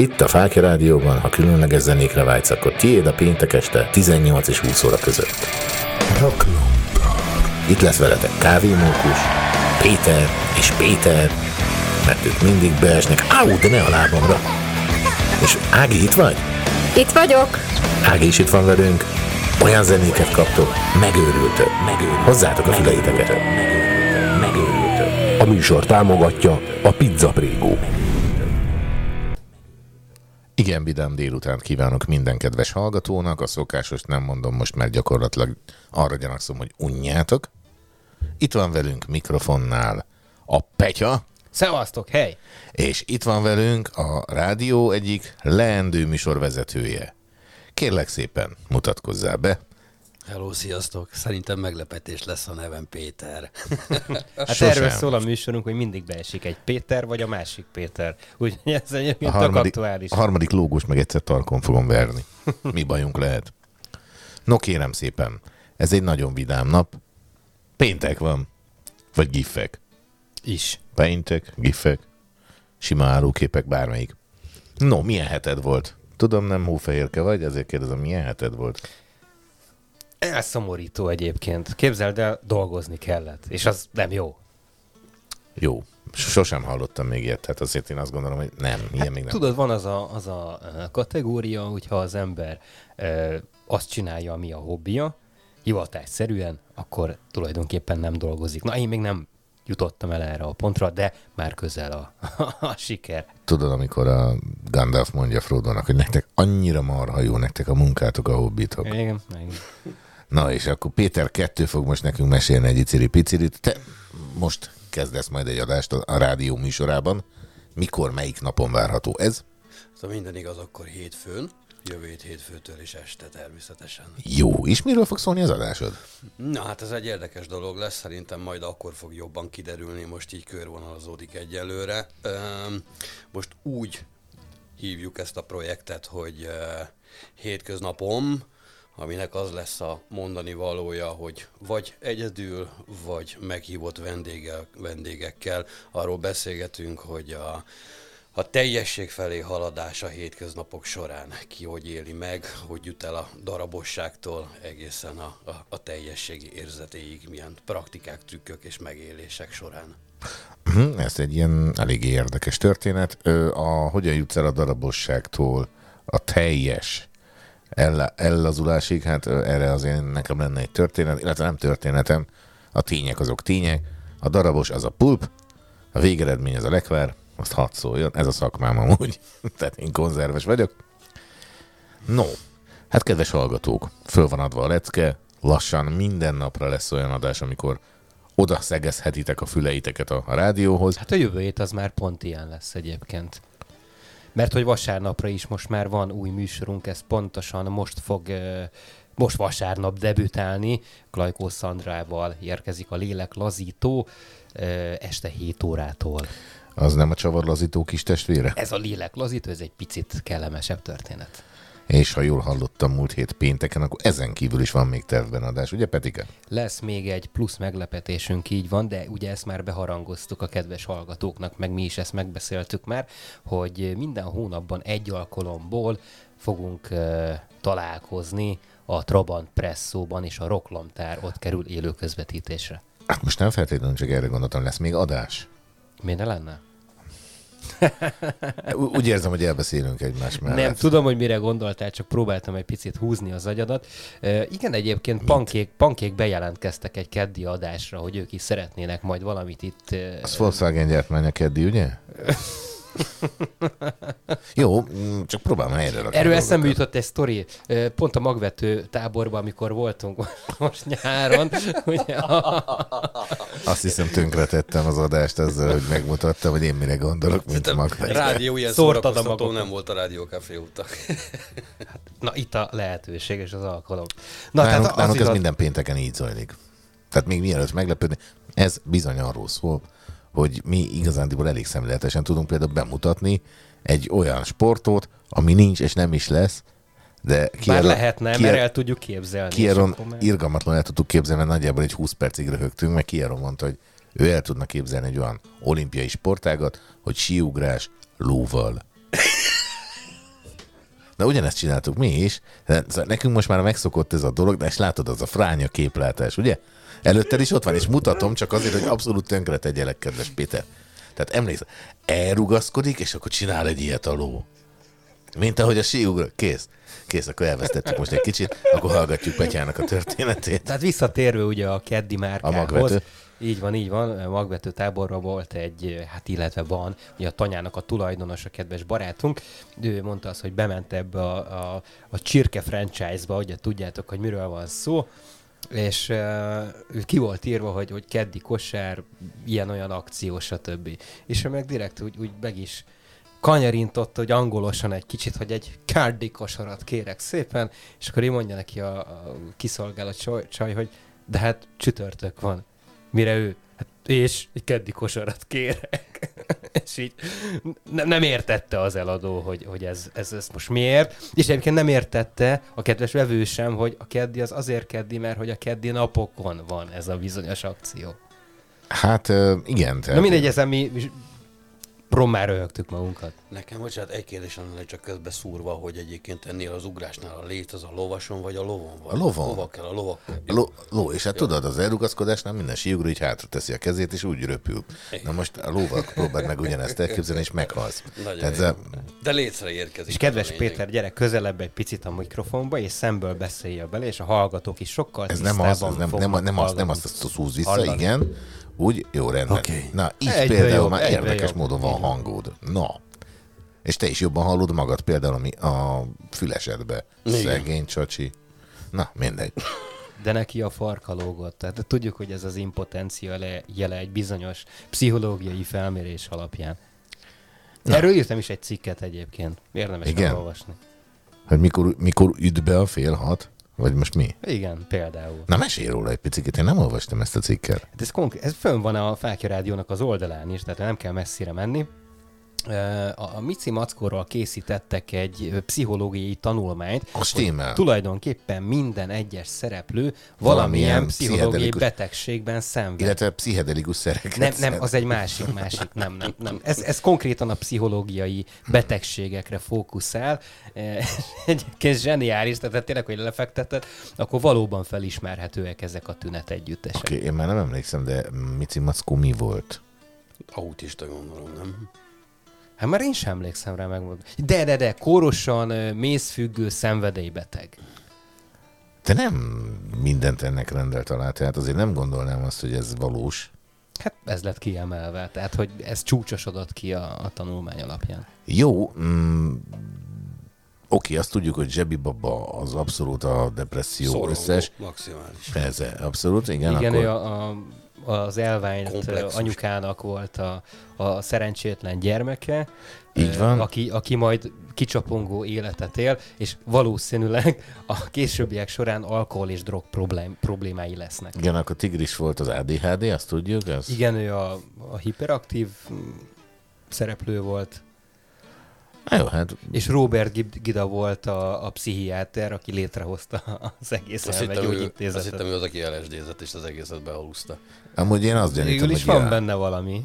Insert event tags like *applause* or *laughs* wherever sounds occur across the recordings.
Itt a Fáki Rádióban, ha különleges zenékre vágysz, akkor tiéd a péntek este 18 és 20 óra között. Itt lesz veletek kávémókus, Péter és Péter, mert ők mindig beesnek, áú, de ne a lábamra. És Ági, itt vagy? Itt vagyok. Ági is itt van velünk. Olyan zenéket kaptok, megőrültök, megőrültök. Hozzátok a füleiteket. Megőrültök, megőrültök. A műsor támogatja a Pizza Prégó. Igen, vidám délután kívánok minden kedves hallgatónak. A szokásos nem mondom most, mert gyakorlatilag arra gyanakszom, hogy unjátok. Itt van velünk mikrofonnál a Petya, Szevasztok, hely! és itt van velünk a rádió egyik leendő műsorvezetője. Kérlek szépen, mutatkozzál be. Hello, sziasztok! Szerintem meglepetés lesz a nevem Péter. *laughs* Hát Sosem. erről szól a műsorunk, hogy mindig beesik egy Péter, vagy a másik Péter. Úgyhogy ez A egyébként tök harmadik, aktuális. a harmadik lógus meg egyszer tarkon fogom verni. Mi bajunk lehet? No kérem szépen, ez egy nagyon vidám nap. Péntek van. Vagy giffek. Is. Péntek, giffek, sima áruképek, bármelyik. No, milyen heted volt? Tudom, nem hófehérke vagy, ezért kérdezem, milyen heted volt? Elszomorító egyébként. Képzeld el, dolgozni kellett. És az nem jó. Jó. Sosem hallottam még ilyet, tehát azért én azt gondolom, hogy nem, ilyen még nem. Tudod, van az a, az a ö, kategória, hogyha az ember ö, azt csinálja, ami a hobbija, hivatásszerűen, akkor tulajdonképpen nem dolgozik. Na, én még nem jutottam el erre a pontra, de már közel a, *laughs* a siker. Tudod, amikor a Gandalf mondja Frodo-nak, hogy nektek annyira marha jó, nektek a munkátok, a hobbitok. Igen, igen. Na és akkor Péter kettő fog most nekünk mesélni egy iciri picirit. Te most kezdesz majd egy adást a, rádió műsorában. Mikor, melyik napon várható ez? Szóval minden igaz, akkor hétfőn, jövő hét hétfőtől is este természetesen. Jó, és miről fog szólni az adásod? Na hát ez egy érdekes dolog lesz, szerintem majd akkor fog jobban kiderülni, most így körvonalazódik egyelőre. Most úgy hívjuk ezt a projektet, hogy hétköznapom, aminek az lesz a mondani valója, hogy vagy egyedül, vagy meghívott vendégel, vendégekkel arról beszélgetünk, hogy a, a teljesség felé haladás a hétköznapok során ki hogy éli meg, hogy jut el a darabosságtól egészen a, a, a teljességi érzetéig, milyen praktikák, trükkök és megélések során. Hm, Ez egy ilyen eléggé érdekes történet. A, hogyan jutsz el a darabosságtól a teljes ell- ellazulásig? Hát erre azért nekem lenne egy történet, illetve nem történetem. A tények azok tények. A darabos az a pulp, a végeredmény az a lekvár, azt hadd szóljon. Ez a szakmám amúgy. *laughs* Tehát én konzerves vagyok. No, hát kedves hallgatók, föl van adva a lecke, lassan minden napra lesz olyan adás, amikor oda szegezhetitek a füleiteket a, a rádióhoz. Hát a jövő hét az már pont ilyen lesz egyébként. Mert hogy vasárnapra is most már van új műsorunk, ez pontosan most fog, most vasárnap debütálni. Klajkó Szandrával érkezik a Lélek Lazító este 7 órától. Az nem a csavarlazító kis testvére? Ez a Lélek Lazító, ez egy picit kellemesebb történet. És ha jól hallottam múlt hét pénteken, akkor ezen kívül is van még tervben adás, ugye Petike? Lesz még egy plusz meglepetésünk, így van, de ugye ezt már beharangoztuk a kedves hallgatóknak, meg mi is ezt megbeszéltük már, hogy minden hónapban egy alkalomból fogunk uh, találkozni a Trabant Presszóban, és a Roklomtár ott kerül élő közvetítésre. Hát most nem feltétlenül csak erre gondoltam, lesz még adás. Miért ne lenne? *laughs* Úgy érzem, hogy elbeszélünk egymás mellett. Nem tudom, hogy mire gondoltál, csak próbáltam egy picit húzni az agyadat. Igen, egyébként pankék, pankék bejelentkeztek egy keddi adásra, hogy ők is szeretnének majd valamit itt... Az Volkswagen gyártmány a keddi, ugye? *laughs* Jó, mm, csak próbálom helyre rakni. Erről a eszembe jutott egy sztori, pont a magvető táborban, amikor voltunk *laughs* most nyáron, ugye, Azt hiszem tönkretettem az adást ezzel, hogy megmutattam, hogy én mire gondolok, mint magvegy. Rádió ilyen Szórtad a magot. nem volt a Rádió Café óta. na itt a lehetőség és az alkalom. Na, Nálunk, tehát az nálunk ez igaz, minden pénteken így zajlik. Tehát még mielőtt meglepődni, ez bizony arról szól, hogy mi igazándiból elég szemléletesen tudunk például bemutatni egy olyan sportot, ami nincs és nem is lesz, de bár Kieron, lehetne, mert el tudjuk képzelni. Kieron már- irgalmatlan el tudtuk képzelni, mert nagyjából egy 20 percig röhögtünk, meg Kieron mondta, hogy ő el tudna képzelni egy olyan olimpiai sportágat, hogy síugrás lóval. *laughs* Na ugyanezt csináltuk mi is. De szóval Nekünk most már megszokott ez a dolog, de és látod, az a fránya képlátás, ugye? Előtted is ott van, és mutatom csak azért, hogy abszolút tönkre tegyelek, kedves Péter. Tehát emlékszel, elrugaszkodik, és akkor csinál egy ilyet a ló. Mint ahogy a síugró. Kész. Kész, akkor elvesztettük most egy kicsit, akkor hallgatjuk Petyának a történetét. Tehát visszatérve ugye a keddi márkához. A magvető. Így van, így van. Magvető táborra volt egy, hát illetve van, ugye a tanyának a tulajdonos, a kedves barátunk. Ő mondta azt, hogy bement ebbe a, a, a csirke franchise-ba, ugye tudjátok, hogy miről van szó és uh, ki volt írva, hogy, hogy keddi kosár, ilyen-olyan akció, stb. És ő meg direkt úgy, úgy meg is kanyarintott, hogy angolosan egy kicsit, hogy egy kárdi kosarat kérek szépen, és akkor így mondja neki a, a kiszolgálat csaj, csaj, hogy de hát csütörtök van. Mire ő? És egy keddi kosarat kérek. *laughs* és így ne, nem értette az eladó, hogy, hogy ez, ez, ez most miért. És egyébként nem értette a kedves vevő sem, hogy a keddi az azért keddi, mert hogy a keddi napokon van ez a bizonyos akció. Hát igen. Tehát Na mindegy, ezen mi rommá röhögtük magunkat. Nekem, bocsánat, egy kérdésem lenne csak közbe szúrva, hogy egyébként ennél az ugrásnál a lét az a lovason vagy a lovon van? A lovon. Hova kell a lovak? Ló, ló, és hát tudod, az elrugaszkodásnál minden síugró így hátra teszi a kezét, és úgy röpül. Na most a lóval próbáld meg ugyanezt elképzelni, és meghalsz. Nagyon Tehát jó. a, De létre érkezik. És kedves a. Péter, gyere közelebb egy picit a mikrofonba, és szemből beszélje bele, és a hallgatók is sokkal ez nem az, ez nem, nem, nem, az, nem azt, azt szúz vissza, Hallani. igen. Úgy, jó, rendben. Oké. Na, így Egyből például jobb, már érdekes jobb. módon van hangod. Na. És te is jobban hallod magad például ami a fülesedbe. Igen. Szegény csacsi. Na, mindegy. De neki a farka lógott. Tehát tudjuk, hogy ez az impotencia le, jele egy bizonyos pszichológiai felmérés alapján. Erről írtam is egy cikket egyébként. Érdemes Igen? olvasni. Hogy mikor, mikor üt be a fél hat? Vagy most mi? Igen, például. Na, mesélj róla egy picit, én nem olvastam ezt a cikket. Hát ez, konkrét, ez fönn van a Fákja Rádiónak az oldalán is, tehát nem kell messzire menni. A Mici Mackóról készítettek egy pszichológiai tanulmányt, A stimmel. tulajdonképpen minden egyes szereplő Valamilyen valamilyen pszichológiai pszichedelikus- betegségben szenved. Illetve pszihedelikus szereket. Nem, nem, az egy másik, másik, nem, nem, nem. Ez, ez konkrétan a pszichológiai betegségekre fókuszál. Egyébként zseniális, tehát tényleg, hogy lefektetett, akkor valóban felismerhetőek ezek a tünet együttesek. Oké, okay, én már nem emlékszem, de Mici Mackó mi volt? Autista gondolom, nem? Hát már én sem emlékszem rá megmondani. De, de, de, kórosan mészfüggő szenvedélybeteg. Te nem mindent ennek rendelt alá, tehát azért nem gondolnám azt, hogy ez valós. Hát ez lett kiemelve, tehát hogy ez csúcsosodott ki a, a tanulmány alapján. Jó, mm, oké, azt tudjuk, hogy Zsebi Baba az abszolút a depresszió Szorongó, összes. Maximális. Ez abszolút, igen. Igen, akkor... ő a, a, az elványt Komplexus. anyukának volt a, a szerencsétlen gyermeke, Így van. Aki, aki majd kicsapongó életet él, és valószínűleg a későbbiek során alkohol és drog problém, problémái lesznek. Igen, akkor Tigris volt az ADHD, azt tudjuk. Ez... Igen, ő a, a hiperaktív mm, szereplő volt, Jó, hát és Robert Gid- Gida volt a, a pszichiáter, aki létrehozta az egész Azt ő, azt elmegyógyintézetet. hittem, ő az, aki LSD-zett, és az egészet behaluszta. amúgy én azt gyanítom, Végül is hogy van ja, benne valami.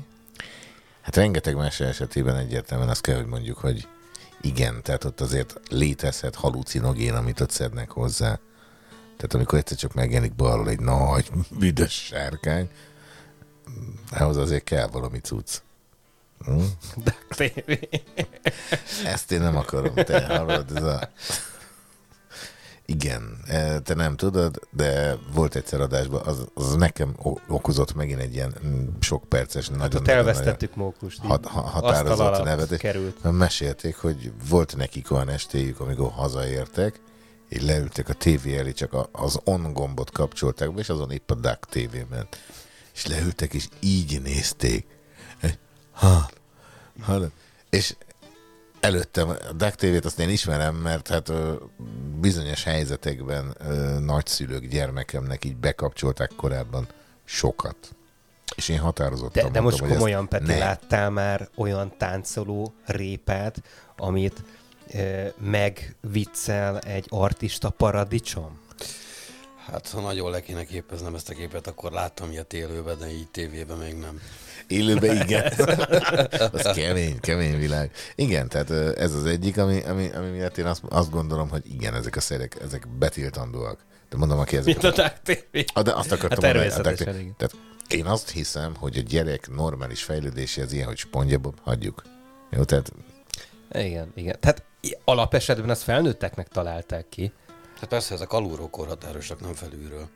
Hát rengeteg más esetében egyértelműen azt kell, hogy mondjuk, hogy igen, tehát ott azért létezhet halucinogén, amit ott szednek hozzá. Tehát amikor egyszer csak megjelenik balról egy nagy, *laughs* büdös sárkány, ahhoz azért kell valami cucc. Hm? TV. Ezt én nem akarom, te hallod, ez a... Igen, eh, te nem tudod, de volt egyszer adásban, az, az nekem okozott megint egy ilyen mm, sok perces, nagyon, Hát ott nagyon, elvesztettük Mókust. így hat, határozott nevet. került. Mesélték, hogy volt nekik olyan estéjük, amikor hazaértek, és leültek a tévé elé, csak az on gombot kapcsolták be, és azon épp a Duck TV ment. És leültek, és így nézték. Ha, ha, és előttem a Duck TV-t azt én ismerem, mert hát ö, bizonyos helyzetekben ö, nagyszülők gyermekemnek így bekapcsolták korábban sokat. És én határozottan De, de most mondtam, hogy komolyan, Peti, ne. láttál már olyan táncoló répát, amit ö, megviccel egy artista paradicsom? Hát, ha nagyon le kéne képeznem ezt a képet, akkor láttam ilyet élőben, de így tévében még nem. Élőben *laughs* igen. az kemény, kemény világ. Igen, tehát ez az egyik, ami, ami, ami miatt én azt, azt gondolom, hogy igen, ezek a szerek, ezek betiltandóak. De mondom, aki ezeket... Mint a Dark TV. Ah, de azt akartam Hát mondani, természetesen, tehát- én azt hiszem, hogy a gyerek normális fejlődési az ilyen, hogy SpongeBob, hagyjuk. Jó, tehát Igen, igen. Tehát alapesetben ezt felnőtteknek találták ki. Hát persze, ezek alulról korhatárosak, nem felülről.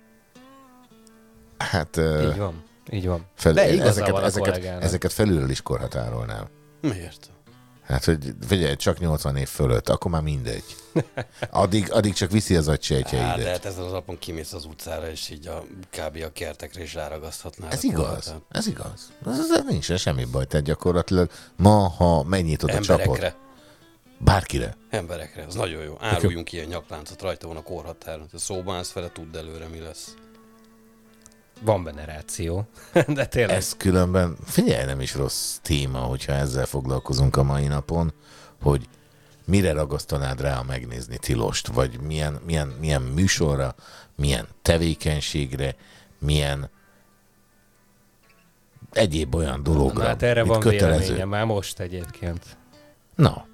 hát Így van. Így van. fel, De ezeket, van a ezeket, kollégának. ezeket felülről is korhatárolnám. Miért? Hát, hogy figyelj, csak 80 év fölött, akkor már mindegy. *laughs* Addig, addig csak viszi az Hát, de agysejtjeidet. hát ezen az alapon kimész az utcára, és így a kb. a kertekre is ráragaszthatnál. Ez igaz, ez igaz. Ez, ez nincs semmi baj, tehát gyakorlatilag ma, ha megnyitod a csapot, Emberekre. bárkire, Emberekre, az nagyon jó. Áruljunk ilyen nyakláncot, rajta van a korhatár. Ha szóban állsz vele, tudd előre, mi lesz. Van benne ráció. *laughs* De tényleg. Ez különben, figyelj, nem is rossz téma, hogyha ezzel foglalkozunk a mai napon, hogy mire ragasztanád rá a megnézni tilost, vagy milyen, milyen, milyen műsorra, milyen tevékenységre, milyen egyéb olyan dologra, Na, hát erre van kötelező. véleményem már most egyébként. Na,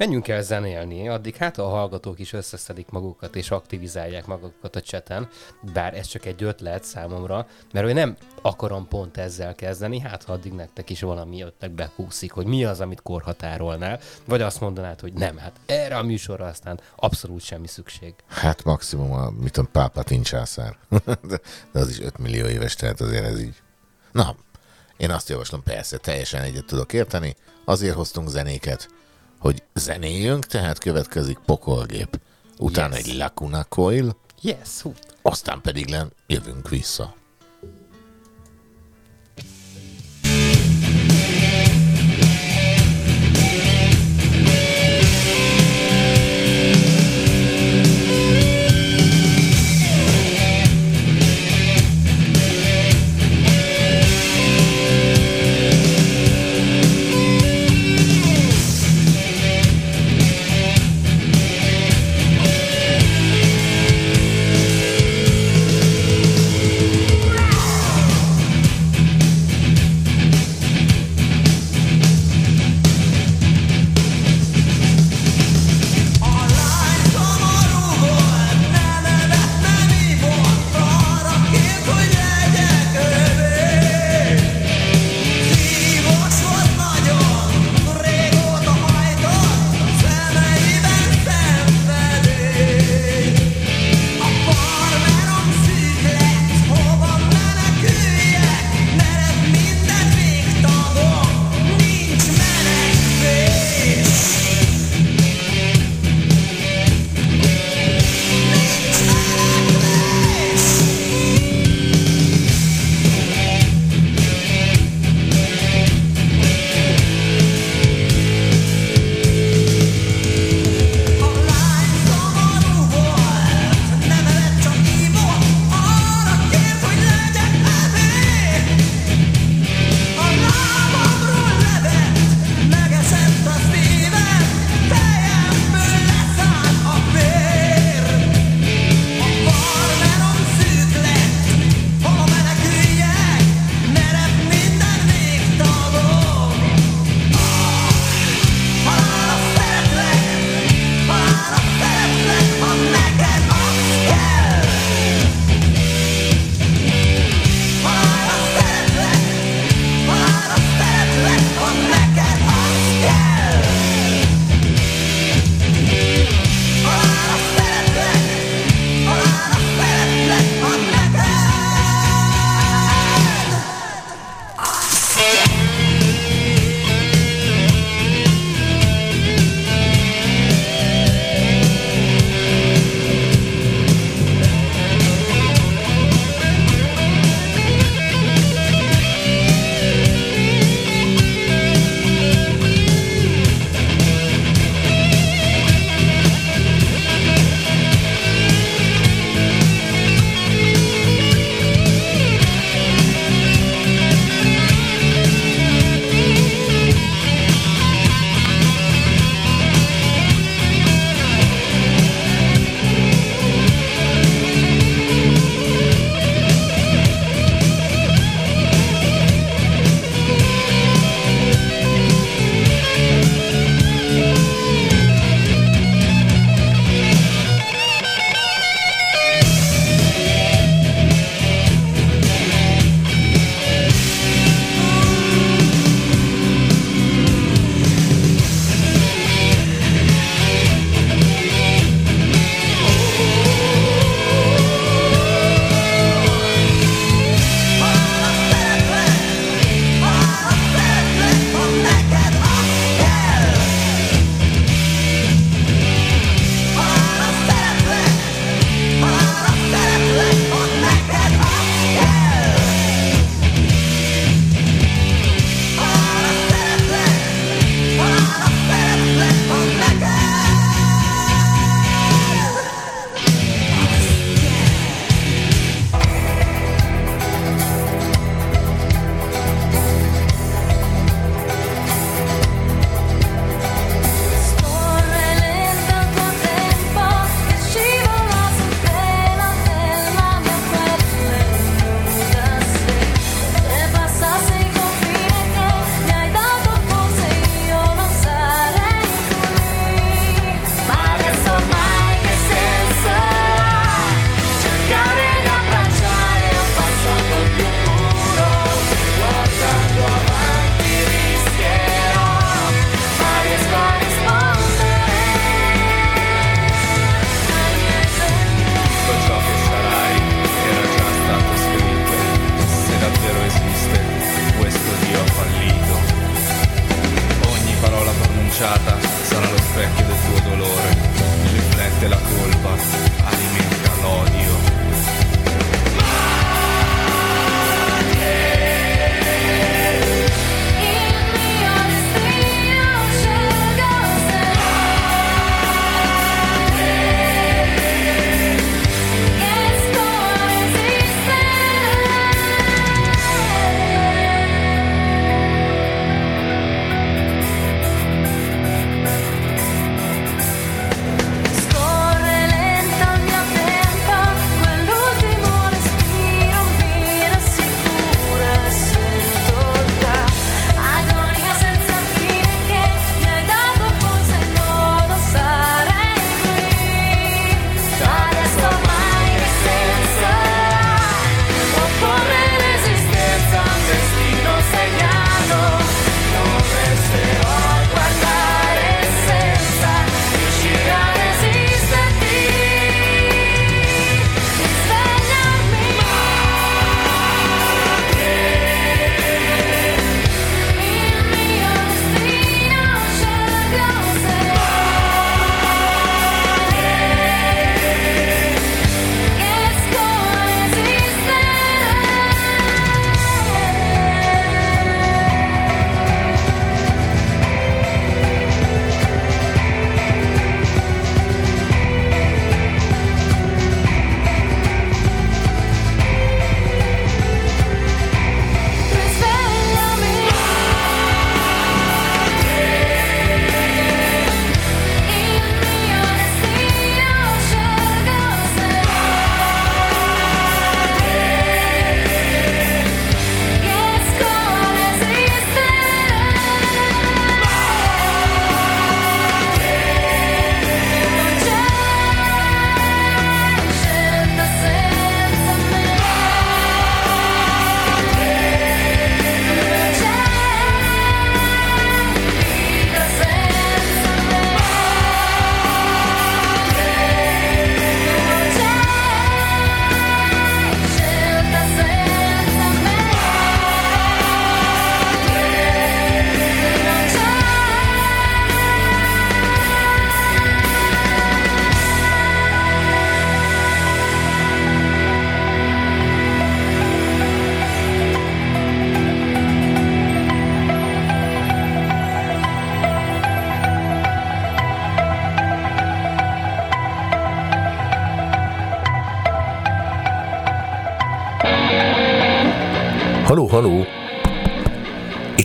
Menjünk el zenélni, addig hát a hallgatók is összeszedik magukat és aktivizálják magukat a cseten, bár ez csak egy ötlet számomra, mert hogy nem akarom pont ezzel kezdeni, hát ha addig nektek is valami ötleg bekúszik, hogy mi az, amit korhatárolnál, vagy azt mondanád, hogy nem, hát erre a műsorra aztán abszolút semmi szükség. hát maximum a, mit tudom, Pápatin császár. *laughs* de, de az is 5 millió éves, tehát azért ez így. Na, én azt javaslom, persze, teljesen egyet tudok érteni, azért hoztunk zenéket, hogy zenéljünk, tehát következik Pokolgép, utána Yes. egy Lacuna Coil, Yes, aztán pedig len jövünk vissza.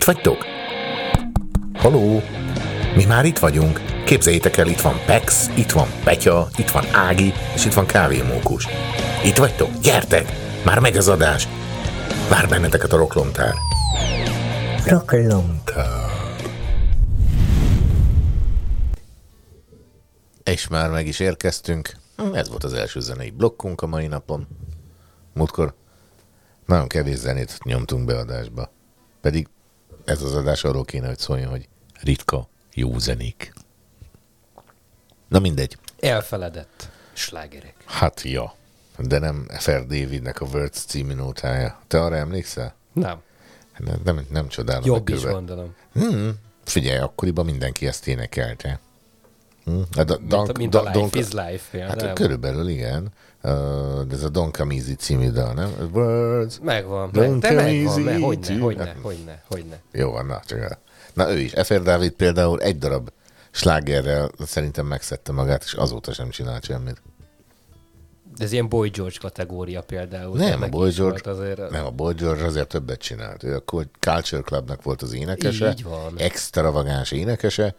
Itt vagytok? Haló? Mi már itt vagyunk. Képzeljétek el, itt van Pex, itt van Petya, itt van Ági, és itt van Kávémókus. Itt vagytok? Gyertek! Már megy az adás. Vár benneteket a roklomtár. Roklomtár. És már meg is érkeztünk. Ez volt az első zenei blokkunk a mai napon. Múltkor nagyon kevés zenét nyomtunk be adásba. Pedig ez az adás arról kéne, hogy szóljon, hogy ritka, jó zenék. Na mindegy. Elfeledett slágerek. Hát ja. De nem F.R. Davidnek a Words című nótája. Te arra emlékszel? Nem. Nem, nem, nem csodálom. Jobb is gondolom. Hmm. Figyelj, akkoriban mindenki ezt énekelte. Hmm. A da, Mint a, mint a Life is Life Hát például. körülbelül igen. De ez a Don Easy című dal, nem? Words. Megvan, de come megvan, me, hogyne, to- hogyne, hogyne, hogyne. Jó van, na, csak. Na ő is. Efer Dávid például egy darab slágerrel szerintem megszedte magát, és azóta sem csinált semmit. De ez ilyen Boy George kategória például. Nem, a Boy George, Azért, nem, a Boy George azért többet csinált. Ő a Culture Clubnak volt az énekese. Így van. Extravagáns énekese,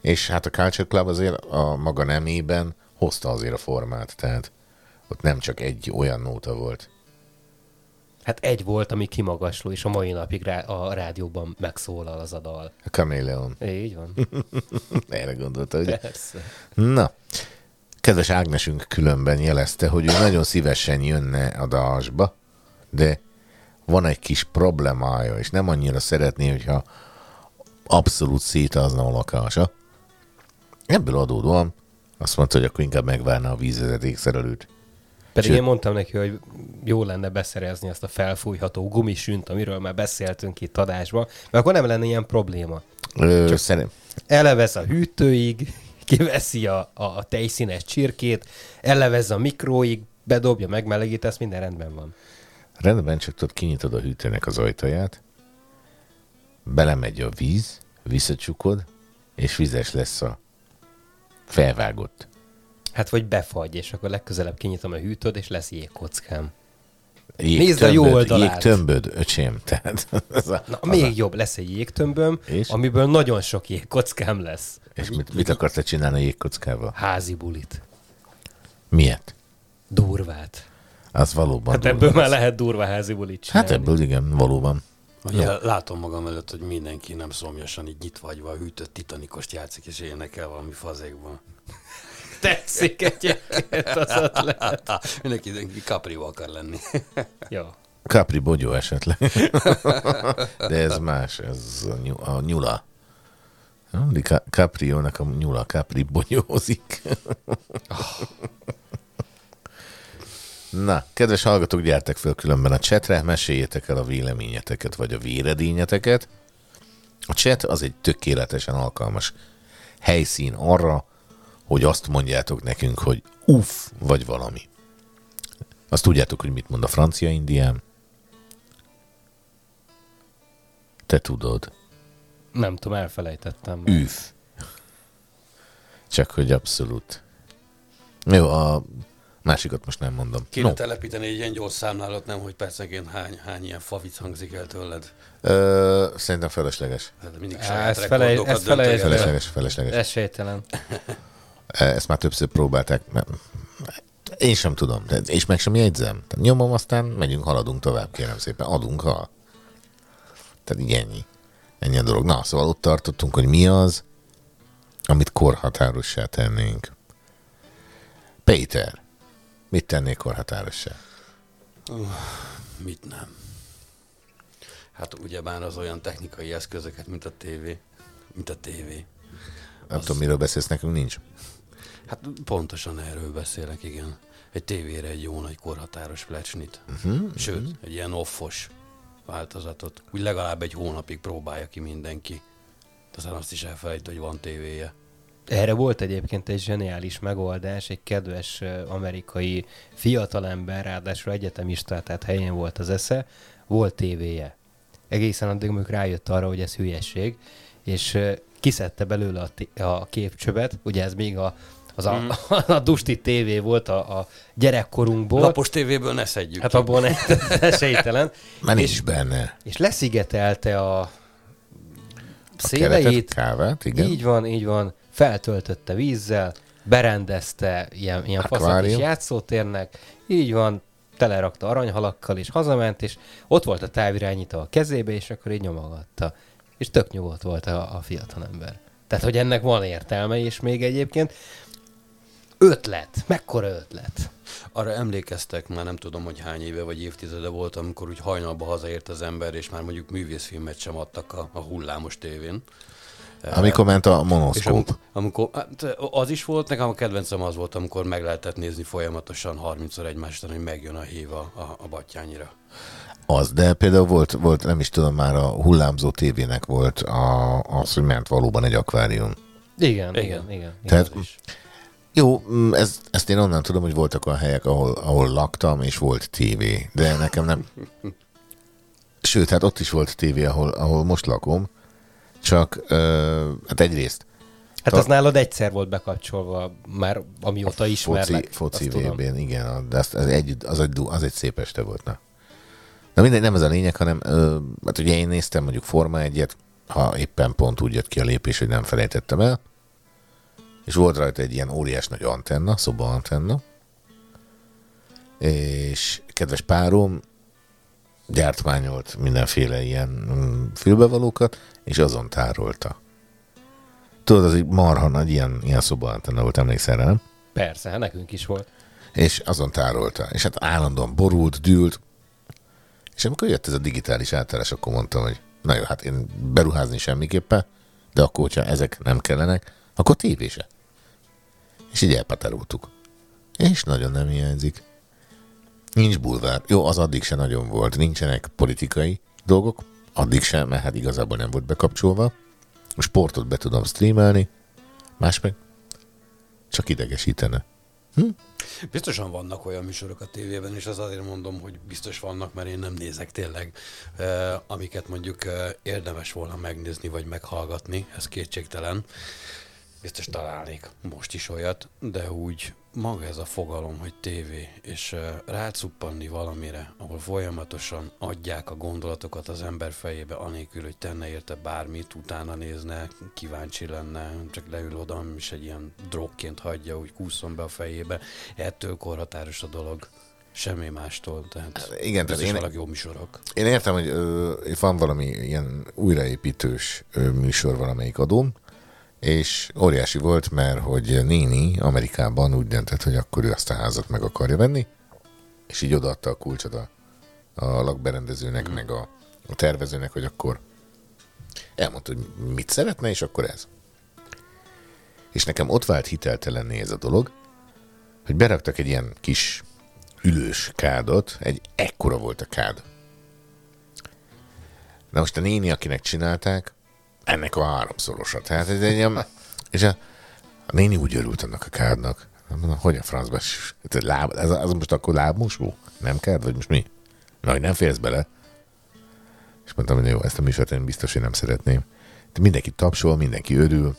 és hát a Culture Club azért a maga nemében hozta azért a formát, tehát ott nem csak egy olyan nóta volt. Hát egy volt, ami kimagasló, és a mai napig rá, a rádióban megszólal az a dal. A Chameleon. Így van. *laughs* Erre gondolta, hogy Persze. Na, kedves Ágnesünk különben jelezte, hogy ő nagyon szívesen jönne a dalsba, de van egy kis problémája, és nem annyira szeretné, hogyha abszolút szétazna a lakása. Ebből adódóan azt mondta, hogy akkor inkább megvárna a vízvezetékszerelőt. Pedig Sőt- én mondtam neki, hogy jó lenne beszerezni azt a felfújható gumisünt, amiről már beszéltünk itt adásban, mert akkor nem lenne ilyen probléma. Ö, szerint, Elevesz a hűtőig, *laughs* kiveszi a, a, tejszínes csirkét, ellevezze a mikróig, bedobja, megmelegít, minden rendben van. Rendben, csak tudod, kinyitod a hűtőnek az ajtaját, belemegy a víz, visszacsukod, és vizes lesz a felvágott. Hát vagy befagy, és akkor legközelebb kinyitom a hűtőt, és lesz jégkockám. Jégtömböd, Nézd a jó oldalát. Jégtömböd, öcsém. Tehát, ez a, Na, az még jobb, lesz egy jégtömböm, És? amiből nagyon sok jégkockám lesz. A, és mit, mit akarsz te csinálni a jégkockával? Házi bulit. Miért? Durvát. Az valóban Hát durva ebből már lehet durva házi bulit Hát csinálni. ebből igen, valóban. Ugye, látom magam előtt, hogy mindenki nem szomjasan így nyitva agyva hűtött titanikost játszik, és énekel valami fazékban. Tetszik egyébként az ötlet. mindenki, mindenki kaprió akar lenni. Jó. Capri bogyó esetleg. De ez más, ez a, nyula. A nyula. Capriónak a nyula, Capri bogyózik. Na, kedves hallgatók, gyertek föl különben a csetre, meséljétek el a véleményeteket, vagy a véredényeteket. A chat az egy tökéletesen alkalmas helyszín arra, hogy azt mondjátok nekünk, hogy uff, vagy valami. Azt tudjátok, hogy mit mond a francia indián? Te tudod. Nem tudom, elfelejtettem. Üf. Csak hogy abszolút. Jó, a másikat most nem mondom. Kéne No. telepíteni egy ilyen gyors számlálat, nem, hogy percenként hány, hány ilyen favic hangzik el tőled. Ö, szerintem felesleges. Hát mindig saját felejtsd döntögetsz. el. Felesleges, felesleges. Esélytelen. Ezt már többször próbálták. mert Én sem tudom, és meg sem jegyzem. Tehát nyomom, aztán megyünk, haladunk tovább, kérem szépen. Adunk, ha. Tehát így ennyi. Ennyi a dolog. Na, szóval ott tartottunk, hogy mi az, amit korhatárossá tennénk. Péter, mit tennék korhatárossá? Mit nem? Hát ugyebár az olyan technikai eszközöket, mint a tévé. Mint a tévé. Nem tudom, miről beszélsz, nekünk nincs. Hát pontosan erről beszélek, igen. Egy tévére egy jó nagy korhatáros plecsnit. Uh-huh, Sőt, egy ilyen offos változatot. Úgy legalább egy hónapig próbálja ki mindenki. Aztán azt is elfelejt, hogy van tévéje. Erre volt egyébként egy zseniális megoldás, egy kedves amerikai fiatalember, ráadásul egyetemista, tehát helyén volt az esze, volt tévéje. Egészen addig, amikor rájött arra, hogy ez hülyesség, és kiszedte belőle a, té- a képcsövet, ugye ez még a, az a, *laughs* Mm. a Dusti tévé volt a, a gyerekkorunkból. Lapos tévéből ne szedjük Hát ki. abból ne, *laughs* *laughs* esélytelen. Már nincs És, benne. és leszigetelte a A keretet, széleit, kávát, igen. így van, így van. Feltöltötte vízzel, berendezte ilyen, ilyen faszak is játszótérnek, így van, telerakta aranyhalakkal, és hazament, és ott volt a távirányító a kezébe, és akkor így nyomogatta. És tök nyugodt volt a, a fiatalember. Tehát, hogy ennek van értelme, és még egyébként ötlet, mekkora ötlet. Arra emlékeztek, már nem tudom, hogy hány éve vagy évtizede volt, amikor úgy hajnalba hazaért az ember, és már mondjuk művészfilmet sem adtak a, a hullámos tévén. Amikor ment a monoszkóp. amikor, amikor, hát az is volt, nekem a kedvencem az volt, amikor meg lehetett nézni folyamatosan 30-szor egymást, hogy megjön a hív a, a, a battyányira. Az, de például volt, volt, nem is tudom, már a hullámzó tévének volt a, az, hogy ment valóban egy akvárium. Igen, igen, Igen. igen. igen, Tehát-. Jó, mm, ez, ezt én onnan tudom, hogy voltak olyan helyek, ahol, ahol laktam, és volt tévé, de nekem nem. Sőt, hát ott is volt tévé, ahol, ahol most lakom, csak ö, hát egyrészt Hát az nálad egyszer volt bekapcsolva, már amióta ismerlek. foci, foci. VB-n, igen, de az, az, egy, az, egy, az egy szép este volt. Na. Na mindegy, nem ez a lényeg, hanem ö, hát ugye én néztem mondjuk Forma egyet, ha éppen pont úgy jött ki a lépés, hogy nem felejtettem el, és volt rajta egy ilyen óriás nagy antenna, szoba antenna, és kedves párom gyártmányolt mindenféle ilyen mm, fülbevalókat, és azon tárolta. Tudod, az egy marha nagy ilyen, ilyen szoba antenna volt, emlékszel rá, nem? Persze, hát nekünk is volt. és azon tárolta. És hát állandóan borult, dűlt. És amikor jött ez a digitális átállás, akkor mondtam, hogy na jó, hát én beruházni semmiképpen, de akkor, hogyha ezek nem kellenek, akkor tévése. És így elpatároltuk. És nagyon nem hiányzik. Nincs bulvár. Jó, az addig se nagyon volt. Nincsenek politikai dolgok. Addig sem, mert hát igazából nem volt bekapcsolva. A sportot be tudom streamelni. Más meg csak idegesítene. Biztosan vannak olyan műsorok a tévében, és az azért mondom, hogy biztos vannak, mert én nem nézek tényleg, eh, amiket mondjuk eh, érdemes volna megnézni vagy meghallgatni, ez kétségtelen. Biztos találnék most is olyat, de úgy maga ez a fogalom, hogy tévé, és eh, rácuppanni valamire, ahol folyamatosan adják a gondolatokat az ember fejébe, anélkül, hogy tenne érte bármit, utána nézne, kíváncsi lenne, csak leül oda, és egy ilyen drogként hagyja, úgy kúszom be a fejébe. Ettől korhatáros a dolog. Semmi mástól. Tehát igen, tehát biztos én- vannak jó műsorok. Én értem, hogy ö, van valami ilyen újraépítős ö, műsor valamelyik adóm, és óriási volt, mert hogy néni Amerikában úgy döntött, hogy akkor ő azt a házat meg akarja venni, és így odaadta a kulcsot a, a lakberendezőnek, mm. meg a, a tervezőnek, hogy akkor elmondta, hogy mit szeretne, és akkor ez. És nekem ott vált hiteltelenné ez a dolog, hogy beraktak egy ilyen kis ülős kádot, egy ekkora volt a kád. Na most a néni, akinek csinálták, ennek a háromszorosa. Tehát ez egy ilyen, és a, a néni úgy örült annak a kádnak. Mondom, hogy a francba? Ez, láb, ez, az most akkor lábmosó? Nem kád, vagy most mi? Na, hogy nem félsz bele? És mondtam, hogy jó, ezt a műsort én biztos, hogy nem szeretném. De mindenki tapsol, mindenki örül.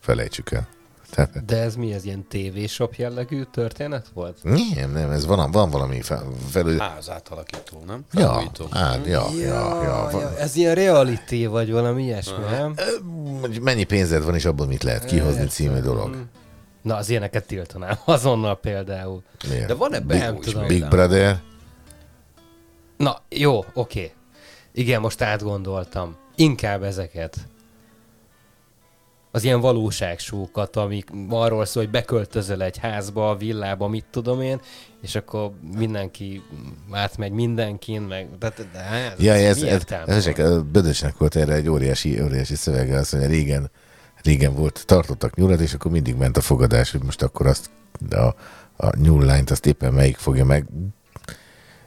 Felejtsük el. Tehát, De ez mi, ez ilyen TV-shop jellegű történet volt? nem, nem, ez van, van valami fel, felül... Ház átalakító, nem? Ja, Felújító. hát, ja, ja, ja, van. ja, ez ilyen reality, vagy valami ilyesmi, nem? Hogy mennyi pénzed van, és abból mit lehet kihozni című dolog. Na, az ilyeneket tiltanám *laughs* azonnal például. Miért? De van ebben Nem jó is tudom. Big. Brother, Na, jó, oké. Igen, most átgondoltam. Inkább ezeket. Az ilyen valóságsókat, amik arról szól, hogy beköltözöl egy házba, a villába, mit tudom én, és akkor mindenki átmegy mindenkin, meg... De, de, de, ez, Ja, ez, ez, ez, ez Bödösnek volt erre egy óriási, óriási szövege, azt mondja, régen, régen volt, tartottak nyulat, és akkor mindig ment a fogadás, hogy most akkor azt, de a, a nyullányt azt éppen melyik fogja meg.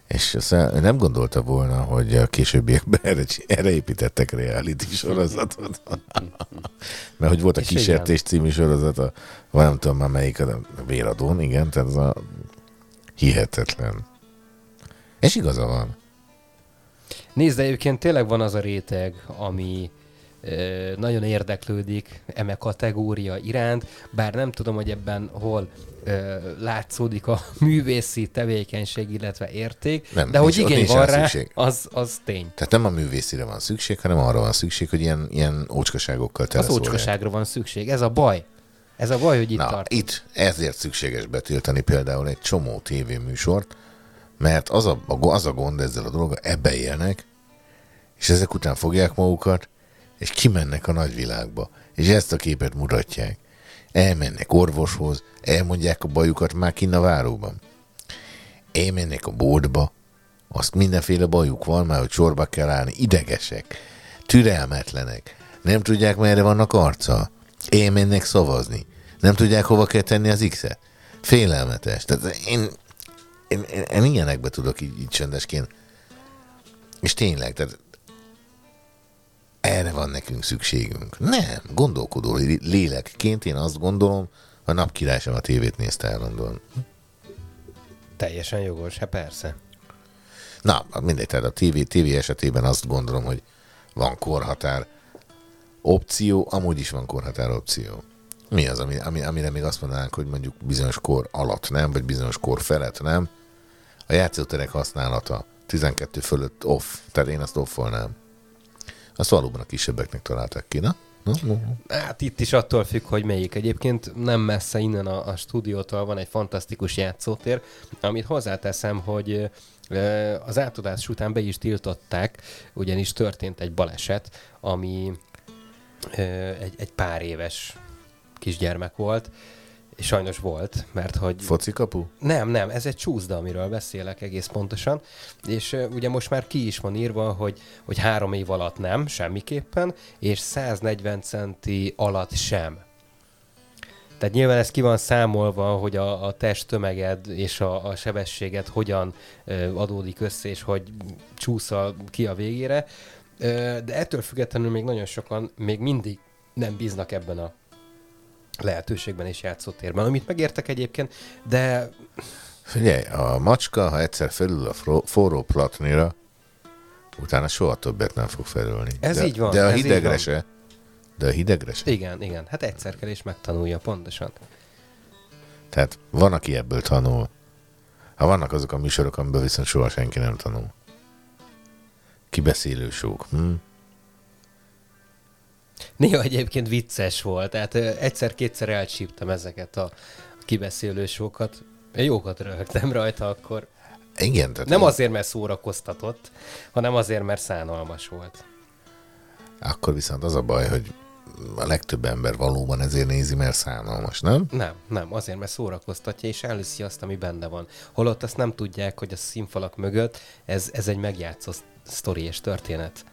És aztán nem gondolta volna, hogy a későbbiekben *laughs* erre, erre építettek reality sorozatot. *laughs* Mert hogy volt a És Kísértés című sorozata, vagy nem tudom már melyik, a Véradón, igen, tehát az a hihetetlen. És igaza van. Nézd, de egyébként tényleg van az a réteg, ami nagyon érdeklődik eme kategória iránt, bár nem tudom, hogy ebben hol ö, látszódik a *laughs* művészi tevékenység, illetve érték, Nem, de hogy nincs- igény van rá, szükség. az, az tény. Tehát nem a művészire van szükség, hanem arra van szükség, hogy ilyen, ilyen ócskaságokkal Az ócskaságra van szükség. Ez a baj. Ez a baj, hogy itt Na, tart. itt ezért szükséges betiltani például egy csomó tévéműsort, mert az a, az a gond ezzel a dologgal, ebbe élnek, és ezek után fogják magukat, és kimennek a nagyvilágba, és ezt a képet mutatják. Elmennek orvoshoz, elmondják a bajukat már kinn a váróban. Elmennek a boltba, azt mindenféle bajuk van, már hogy sorba kell állni, idegesek, türelmetlenek, nem tudják, merre vannak arca, elmennek szavazni, nem tudják, hova kell tenni az X-et. Félelmetes. Tehát én, én, én, én ilyenekbe tudok így, így csöndesként. És tényleg, tehát erre van nekünk szükségünk. Nem, gondolkodó lélekként én azt gondolom, a napkirály sem a tévét nézte állandóan. Teljesen jogos, hát persze. Na, mindegy, tehát a TV, TV esetében azt gondolom, hogy van korhatár opció, amúgy is van korhatár opció. Mi az, ami, ami, amire még azt mondanánk, hogy mondjuk bizonyos kor alatt nem, vagy bizonyos kor felett nem? A játszóterek használata 12 fölött off, tehát én azt offolnám. Azt valóban a kisebbeknek találták ki, na? Na, na. Hát itt is attól függ, hogy melyik. Egyébként nem messze innen a, a stúdiótól van egy fantasztikus játszótér, amit hozzáteszem, hogy az átadás után be is tiltották, ugyanis történt egy baleset, ami egy, egy pár éves kisgyermek volt, és sajnos volt, mert hogy... Foci kapu? Nem, nem, ez egy csúszda, amiről beszélek egész pontosan, és uh, ugye most már ki is van írva, hogy, hogy három év alatt nem, semmiképpen, és 140 centi alatt sem. Tehát nyilván ez ki van számolva, hogy a, a test tömeged és a, a sebességed hogyan ö, adódik össze, és hogy csúszol ki a végére. Ö, de ettől függetlenül még nagyon sokan még mindig nem bíznak ebben a lehetőségben és játszótérben, amit megértek egyébként, de Figyelj, a macska, ha egyszer felül a forró platnira, utána soha többet nem fog felülni. Ez de, így van, De a hidegre se. De a hidegre se. igen, igen, hát egyszer kell és megtanulja pontosan. Tehát van, aki ebből tanul. Ha vannak azok a műsorok, amiből viszont soha senki nem tanul. Kibeszélő sók. Hm? Néha egyébként vicces volt, tehát egyszer-kétszer elcsíptem ezeket a kibeszélő sokat. Én jókat röhögtem rajta akkor. Igen, tehát Nem azért, mert szórakoztatott, hanem azért, mert szánalmas volt. Akkor viszont az a baj, hogy a legtöbb ember valóban ezért nézi, mert szánalmas, nem? Nem, nem, azért, mert szórakoztatja, és elviszi azt, ami benne van. Holott azt nem tudják, hogy a színfalak mögött ez, ez egy megjátszó sztori és történet.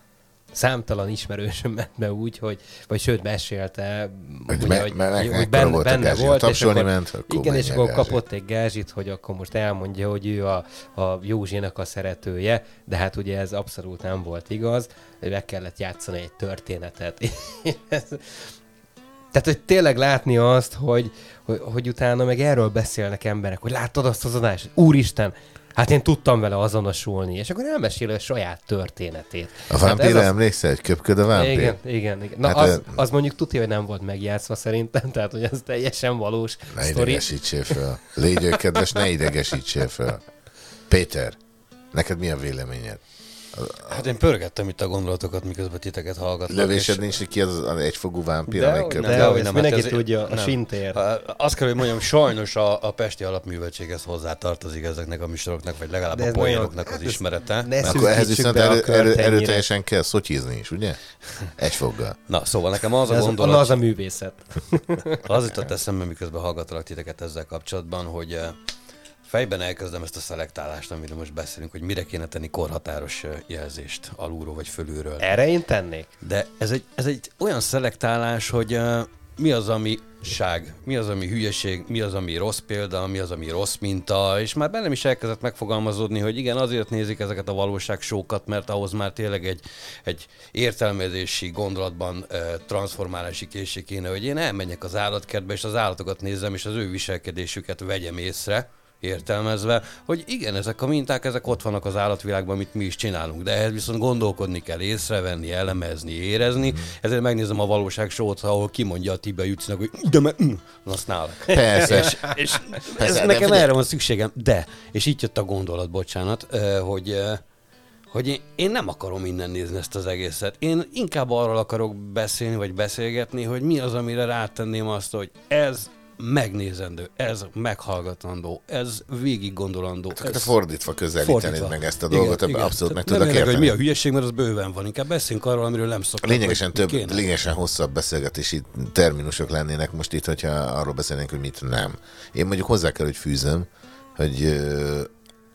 Számtalan ismerősöm ment be úgy, hogy, vagy sőt, mesélte, Hogy me- hogy, me- hogy benne, volt benne gázsi? volt, és akkor, ment, akkor igen, és akkor a gázsi? kapott egy gázsit, hogy akkor most elmondja, hogy ő a, a Józsének a szeretője, de hát ugye ez abszolút nem volt igaz, meg kellett játszani egy történetet. *laughs* Tehát, hogy tényleg látni azt, hogy, hogy, hogy utána meg erről beszélnek emberek, hogy láttad azt az adást? Úristen, hát én tudtam vele azonosulni, és akkor elmesél a saját történetét. A Hát ez vámpírra az- emlékszel, hogy köpköd a vámpír? igen, igen, igen. Na Hát, hát, az, ö- az mondjuk tudja, hogy nem volt megjátszva szerintem, *laughs* tehát hogy az teljesen valós Ne sztori. idegesítsél fel. Légy ő kedves, ne idegesítsél fel. Péter, neked mi a véleményed? Hát én pörgettem itt a gondolatokat, miközben titeket hallgatlak. Lövésed és- nincs, hogy ki az az egyfogú vámpír, De, amelyik hogy köpköd? nem, dehogy ezt nem, mindenki hát tudja, a sintér. Azt kell, hogy mondjam, sajnos a, a Pesti Alapműveltséghez hozzátartozik ezeknek a műsoroknak, vagy legalább De a poénoknak az hát ez- ismerete. ne Akkor ehhez viszont erő, erő, erőteljesen kell szotyizni is, ugye? Egy foggal. Na, szóval nekem az a gondolat, az a művészet. *laughs* az jutott eszembe, miközben hallgatlak titeket ezzel kapcsolatban, hogy eh, fejben elkezdem ezt a szelektálást, amiről most beszélünk, hogy mire kéne tenni korhatáros jelzést alulról vagy fölülről. Erre én tennék. De ez egy, ez egy olyan szelektálás, hogy uh, mi az, ami ság, mi az, ami hülyeség, mi az, ami rossz példa, mi az, ami rossz minta, és már bennem is elkezdett megfogalmazódni, hogy igen, azért nézik ezeket a valóságsókat, mert ahhoz már tényleg egy, egy értelmezési gondolatban uh, transformálási készség kéne, hogy én elmenjek az állatkertbe, és az állatokat nézzem, és az ő viselkedésüket vegyem észre, értelmezve, hogy igen, ezek a minták, ezek ott vannak az állatvilágban, amit mi is csinálunk, de ehhez viszont gondolkodni kell, észrevenni, elemezni, érezni, ezért megnézem a valóság sót, ahol kimondja a Tibe Jucinak, hogy de mert mm, azt nálak. Persze. És, *laughs* és ez de nekem figyelj. erre van szükségem, de, és itt jött a gondolat, bocsánat, hogy hogy én, én nem akarom innen nézni ezt az egészet. Én inkább arról akarok beszélni, vagy beszélgetni, hogy mi az, amire rátenném azt, hogy ez megnézendő, ez meghallgatandó, ez végig gondolandó. Te ez fordítva közelítenéd meg ezt a dolgot, igen, abszolút meg tudok érdekel, hogy mi a érteni. hülyeség, mert az bőven van. Inkább beszéljünk arról, amiről nem szoktak. Lényegesen több, kéne. lényegesen hosszabb beszélgetési terminusok lennének most itt, hogyha arról beszélnénk, hogy mit nem. Én mondjuk hozzá kell, hogy fűzöm, hogy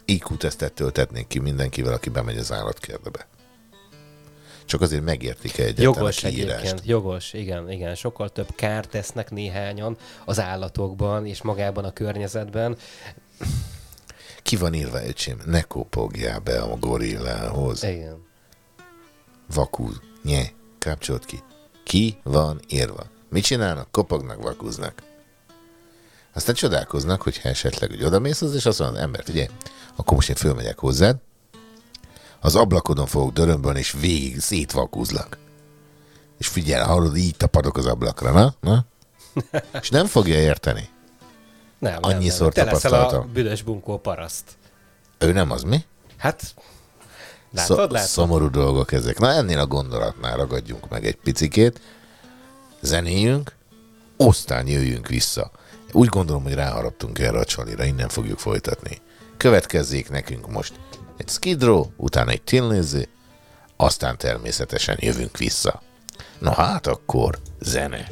IQ-tesztet töltetnék ki mindenkivel, aki bemegy az állatkertbe. Csak azért megértik-e egyáltalán Jogos a kiírást. egyébként, jogos, igen, igen. Sokkal több kárt tesznek néhányan az állatokban és magában a környezetben. Ki van írva, öcsém? Ne kopogjál be a gorillához. Igen. Vakúz. Nye. Kapcsolt ki. Ki van írva? Mit csinálnak? Kopognak, vakúznak. Aztán csodálkoznak, hogyha esetleg hogy odamész az, és azt mondod, ember, ugye, akkor most én fölmegyek hozzád, az ablakodon fogok dörömbölni, és végig szétvakúzlak. És figyelj, hallod, így tapadok az ablakra, na? na? *laughs* És nem fogja érteni. Nem, Annyiszor nem, nem. Leszel a tapasztaltam. büdös bunkó paraszt. Ő nem az, mi? Hát, látod, látod? Szomorú dolgok ezek. Na ennél a gondolatnál ragadjunk meg egy picikét, zenéjünk, aztán jöjjünk vissza. Úgy gondolom, hogy ráharaptunk erre a csalira, innen fogjuk folytatni. Következzék nekünk most egy Skid Row, utána egy Tin aztán természetesen jövünk vissza. Na hát akkor zene.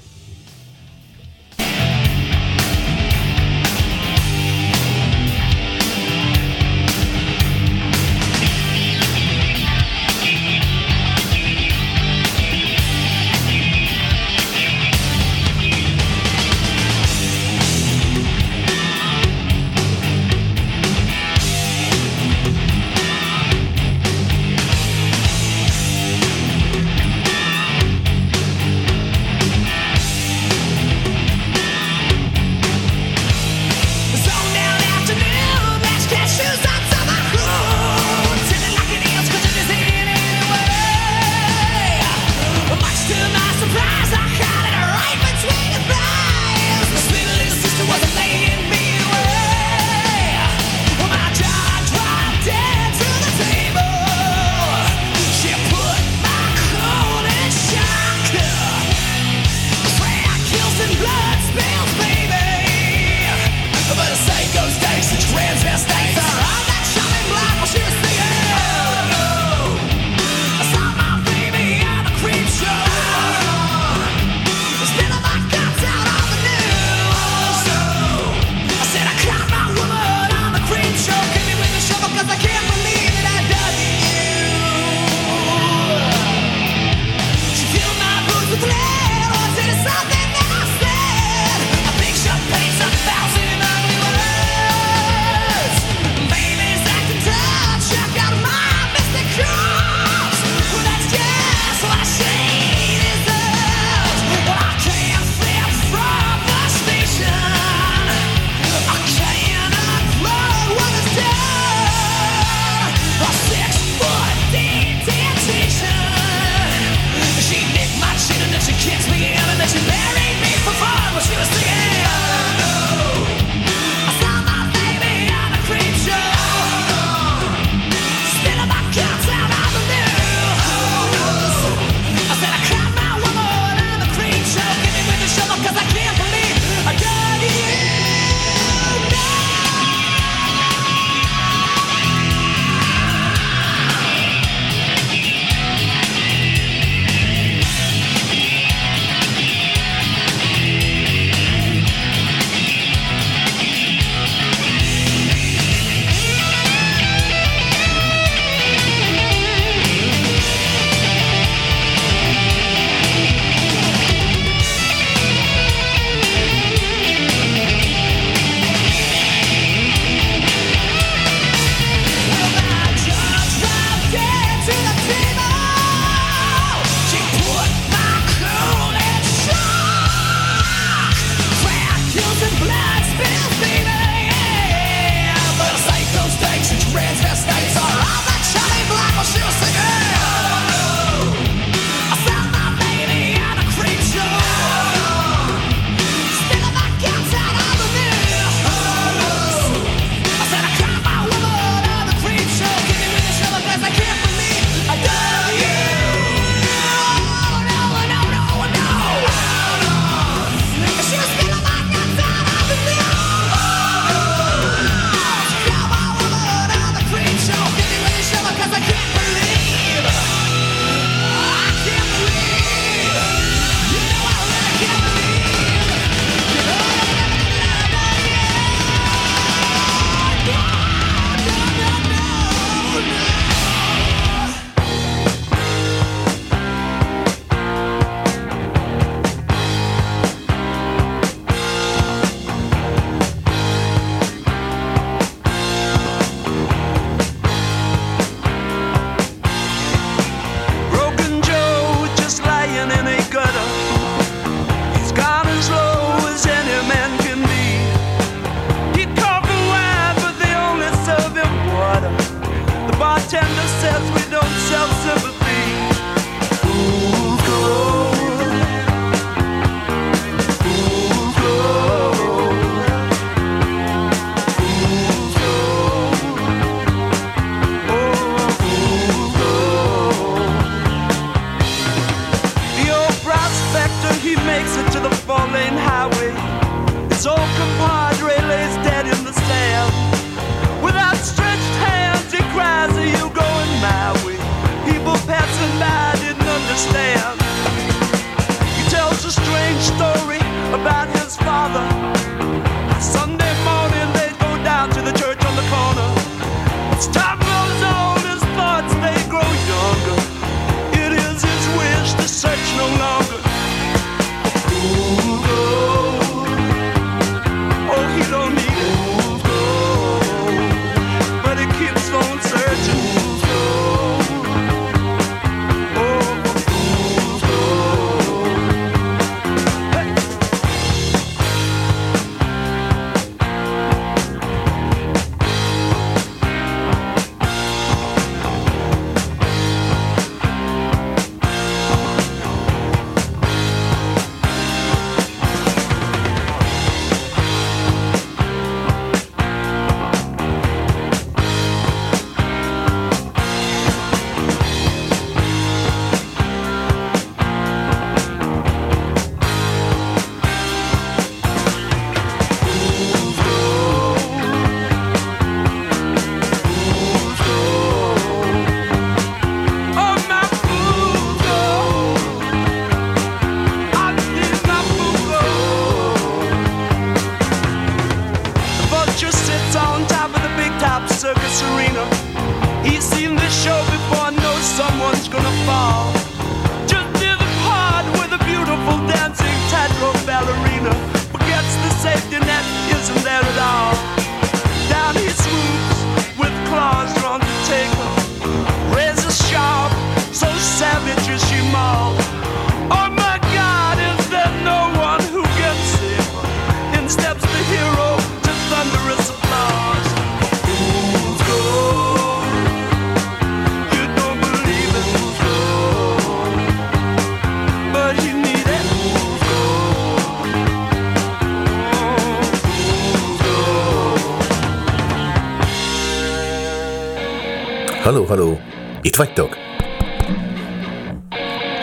Vagytok?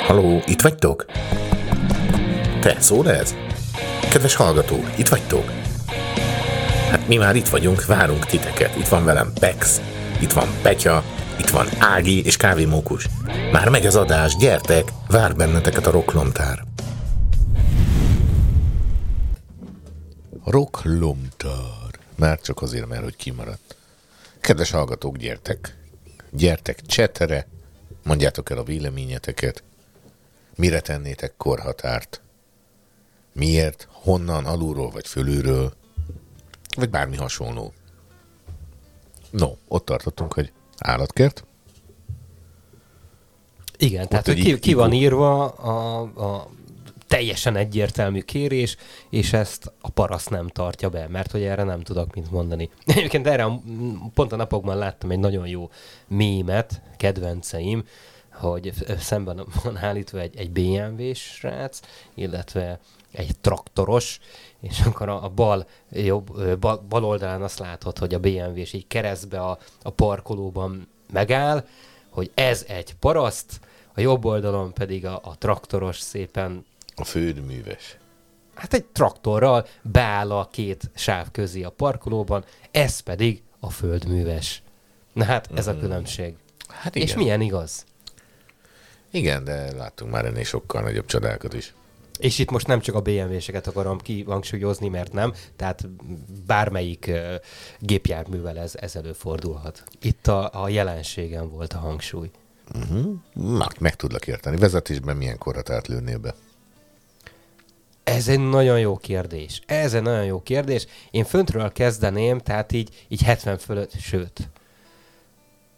Haló, itt vagytok? Te, szól ez? Kedves hallgatók, itt vagytok? Hát mi már itt vagyunk, várunk titeket. Itt van velem Pex, itt van Petya, itt van Ági és Kávémókus. Már megy az adás, gyertek, vár benneteket a rocklomtár. Rocklomtár. Már csak azért, mert hogy kimaradt. Kedves hallgatók, gyertek. Gyertek csetere, mondjátok el a véleményeteket. Mire tennétek korhatárt? Miért? Honnan? Alulról vagy fölülről? Vagy bármi hasonló. No, ott tartottunk, hogy állatkert. Igen, tehát egy hogy ki, ki van írva a, a teljesen egyértelmű kérés, és ezt a paraszt nem tartja be, mert hogy erre nem tudok mit mondani. *laughs* Egyébként erre pont a napokban láttam egy nagyon jó mémet, kedvenceim, hogy szemben van állítva egy, egy BMW-s srác, illetve egy traktoros, és akkor a, a bal, jobb, bal, bal oldalán azt látod, hogy a BMW-s így keresztbe a, a parkolóban megáll, hogy ez egy paraszt, a jobb oldalon pedig a, a traktoros szépen, A földműves. hát egy traktorral beáll a két sáv közé a parkolóban, ez pedig a földműves. Na hát ez a különbség. Hát És milyen igaz? Igen, de láttunk már ennél sokkal nagyobb csodákat is. És itt most nem csak a BMW-seket akarom kihangsúlyozni, mert nem, tehát bármelyik uh, gépjárművel ez, ez előfordulhat. Itt a, a jelenségen volt a hangsúly. Na, meg tudlak érteni. Vezetésben milyen korhatárt lőnél be? Ez egy nagyon jó kérdés. Ez egy nagyon jó kérdés. Én föntről kezdeném, tehát így, így 70 fölött, sőt.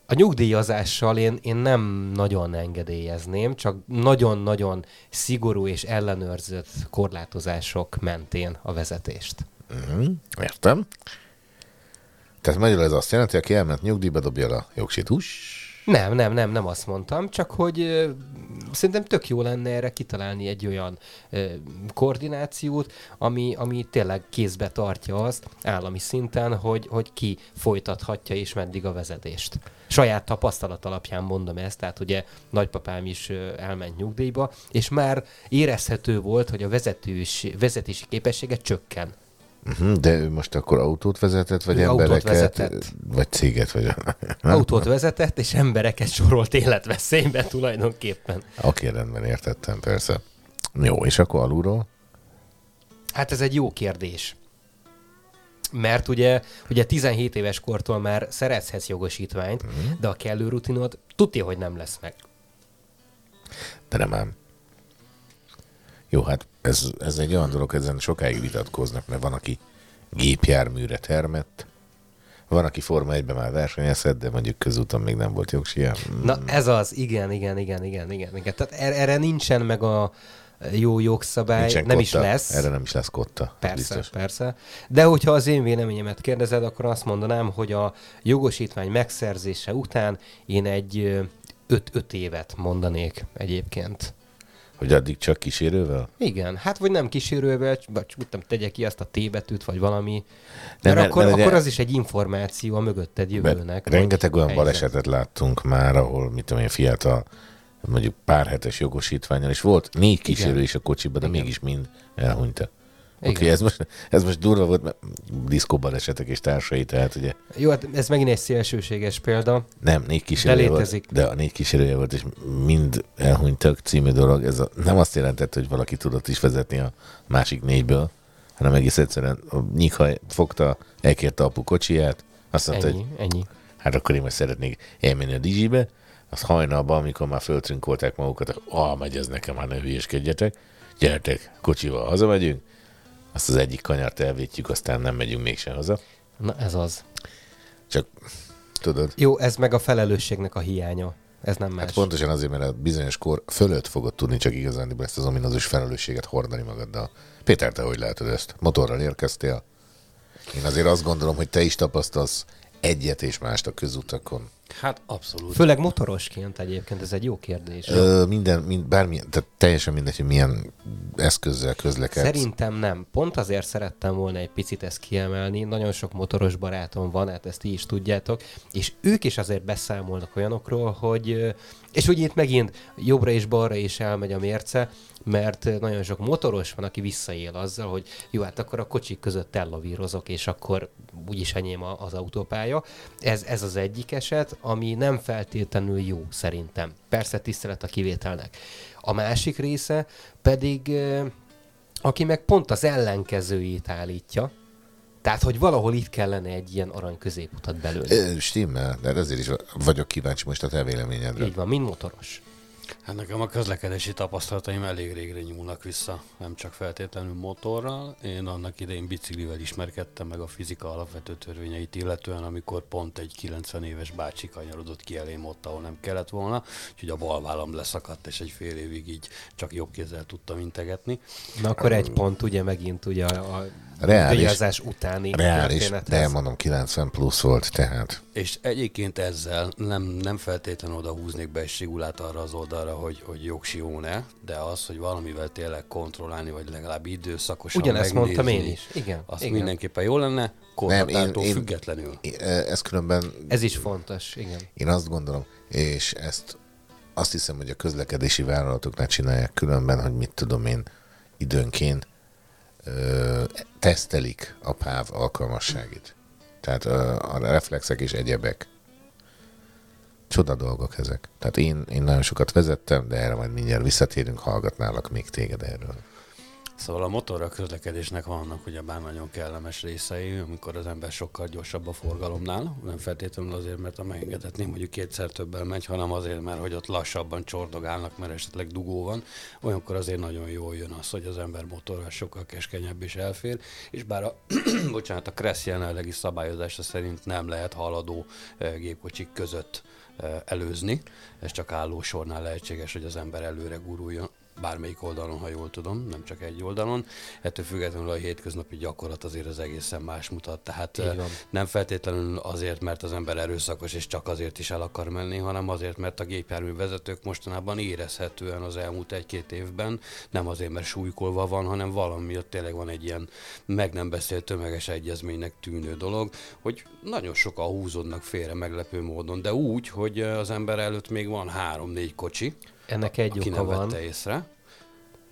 A nyugdíjazással én, én nem nagyon engedélyezném, csak nagyon-nagyon szigorú és ellenőrzött korlátozások mentén a vezetést. Mhm, értem. Tehát magyarul ez azt jelenti, aki elment nyugdíjba, dobja a jogsit. Hús. Nem, nem, nem, nem azt mondtam, csak hogy szerintem tök jó lenne erre kitalálni egy olyan ö, koordinációt, ami, ami tényleg kézbe tartja azt állami szinten, hogy, hogy ki folytathatja és meddig a vezetést. Saját tapasztalat alapján mondom ezt, tehát ugye nagypapám is elment nyugdíjba, és már érezhető volt, hogy a vezetős, vezetési képessége csökken. Uh-huh, de ő most akkor autót vezetett, vagy Ő autót embereket, vezetett. vagy céget, vagy... Autót vezetett, és embereket sorolt életveszélybe tulajdonképpen. Oké, rendben, értettem, persze. Jó, és akkor alulról? Hát ez egy jó kérdés. Mert ugye, ugye 17 éves kortól már szerezhetsz jogosítványt, mm. de a kellő rutinod tudja, hogy nem lesz meg. De nem ám. Jó, hát ez, ez egy olyan dolog, ezen sokáig vitatkoznak, mert van, aki gépjárműre termett, van, aki Forma 1-ben már versenyezhet, de mondjuk közúton még nem volt jogsia. Na ez az, igen, igen, igen, igen, igen. igen. Tehát er- erre nincsen meg a jó jogszabály, Nincsen nem kotta. is lesz. Erre nem is lesz kotta. Persze, Biztos. persze. De hogyha az én véleményemet kérdezed, akkor azt mondanám, hogy a jogosítvány megszerzése után én egy 5 évet mondanék egyébként. Hogy addig csak kísérővel? Igen, hát vagy nem kísérővel, vagy mit tudom, tegye ki azt a T betűt, vagy valami. Nem, Mert, mert- akkor, mert akkor az is egy információ a mögötted jövőnek. Rengeteg olyan helyzet. balesetet láttunk már, ahol, mit tudom én, fiatal, mondjuk pár hetes jogosítványal, és volt négy kísérő Igen. is a kocsiba, de Igen. mégis mind elhunyta. Oké, okay, ez, most, ez most durva volt, mert diszkóbalesetek és társai, tehát ugye Jó, hát ez megint egy szélsőséges példa. nem, négy kísérője volt, létezik. de a négy kísérője volt, és mind elhunytak című dolog. Ez a, nem azt jelentett, hogy valaki tudott is vezetni a másik négyből, hanem egész egyszerűen a nyíkhaj fogta, elkérte apu kocsiját, azt mondta, hogy Ennyi, ennyi. hát akkor én most szeretnék elmenni a Dizsibe, az hajnalban, amikor már föltrünkolták magukat, ah, megy ez nekem, hát ne hülyeskedjetek, gyertek, kocsival hazamegyünk, azt az egyik kanyart elvétjük, aztán nem megyünk mégsem haza. Na ez az. Csak tudod, Jó, ez meg a felelősségnek a hiánya. Ez nem más. hát pontosan azért, mert a bizonyos kor fölött fogod tudni csak igazán ezt az ominózus felelősséget hordani magaddal. Péter, te hogy látod ezt? Motorral érkeztél? Én azért azt gondolom, hogy te is tapasztalsz egyet és mást a közutakon. Hát abszolút. Főleg motorosként egyébként, ez egy jó kérdés. Ö, minden, mind, bármi, tehát teljesen mindegy, hogy milyen eszközzel közlekedsz. Szerintem nem. Pont azért szerettem volna egy picit ezt kiemelni. Nagyon sok motoros barátom van, hát ezt ti is tudjátok, és ők is azért beszámolnak olyanokról, hogy és ugye itt megint jobbra és balra is elmegy a mérce, mert ö, nagyon sok motoros van, aki visszaél azzal, hogy jó, hát akkor a kocsik között ellavírozok, és akkor úgyis enyém az autópálya. Ez, ez az egyik eset, ami nem feltétlenül jó szerintem. Persze tisztelet a kivételnek. A másik része pedig ö, aki meg pont az ellenkezőjét állítja, tehát, hogy valahol itt kellene egy ilyen arany középutat belőle. Stimmel, de ezért is vagyok kíváncsi most a te véleményedre. Így van, mint motoros. Hát nekem a közlekedési tapasztalataim elég régre nyúlnak vissza, nem csak feltétlenül motorral. Én annak idején biciklivel ismerkedtem meg a fizika alapvető törvényeit illetően, amikor pont egy 90 éves bácsi kanyarodott ki elém ott, ahol nem kellett volna, úgyhogy a bal vállam leszakadt, és egy fél évig így csak jobb kézzel tudtam integetni. Na akkor egy pont ugye megint ugye a, a Reális. díjazás utáni Reális, de mondom 90 plusz volt, tehát. És egyébként ezzel nem, nem feltétlenül oda húznék be egy sigulát arra az oldalra, hogy, hogy jogsió-e, de az, hogy valamivel tényleg kontrollálni, vagy legalább időszakosan Ugyanezt megnézni, mondtam én is. Igen, Az igen. mindenképpen jó lenne, Nem, korhatártól én- én- függetlenül. Ez különben Ez is fontos, igen. Én azt gondolom, és ezt azt hiszem, hogy a közlekedési vállalatoknál csinálják különben, hogy mit tudom én, időnként tesztelik a páv alkalmasságét. Tehát a reflexek és egyebek. Csoda dolgok ezek. Tehát én, én nagyon sokat vezettem, de erre majd mindjárt visszatérünk, hallgatnálak még téged erről. Szóval a motorra közlekedésnek vannak ugyebár nagyon kellemes részei, amikor az ember sokkal gyorsabb a forgalomnál, nem feltétlenül azért, mert a megengedetnél mondjuk kétszer többel megy, hanem azért, mert hogy ott lassabban csordogálnak, mert esetleg dugó van. Olyankor azért nagyon jól jön az, hogy az ember motorral sokkal keskenyebb is elfér, és bár a, *clears throat* bocsánat, a Kressz jelenlegi szabályozása szerint nem lehet haladó eh, gépkocsik között eh, előzni, ez csak álló sornál lehetséges, hogy az ember előre guruljon bármelyik oldalon, ha jól tudom, nem csak egy oldalon. Ettől függetlenül a hétköznapi gyakorlat azért az egészen más mutat. Tehát eh, nem feltétlenül azért, mert az ember erőszakos és csak azért is el akar menni, hanem azért, mert a gépjármű vezetők mostanában érezhetően az elmúlt egy-két évben nem azért, mert súlykolva van, hanem valami miatt tényleg van egy ilyen meg nem beszélt tömeges egyezménynek tűnő dolog, hogy nagyon sokan húzódnak félre meglepő módon, de úgy, hogy az ember előtt még van három-négy kocsi, Ennek egy aki oka nem van. vette észre,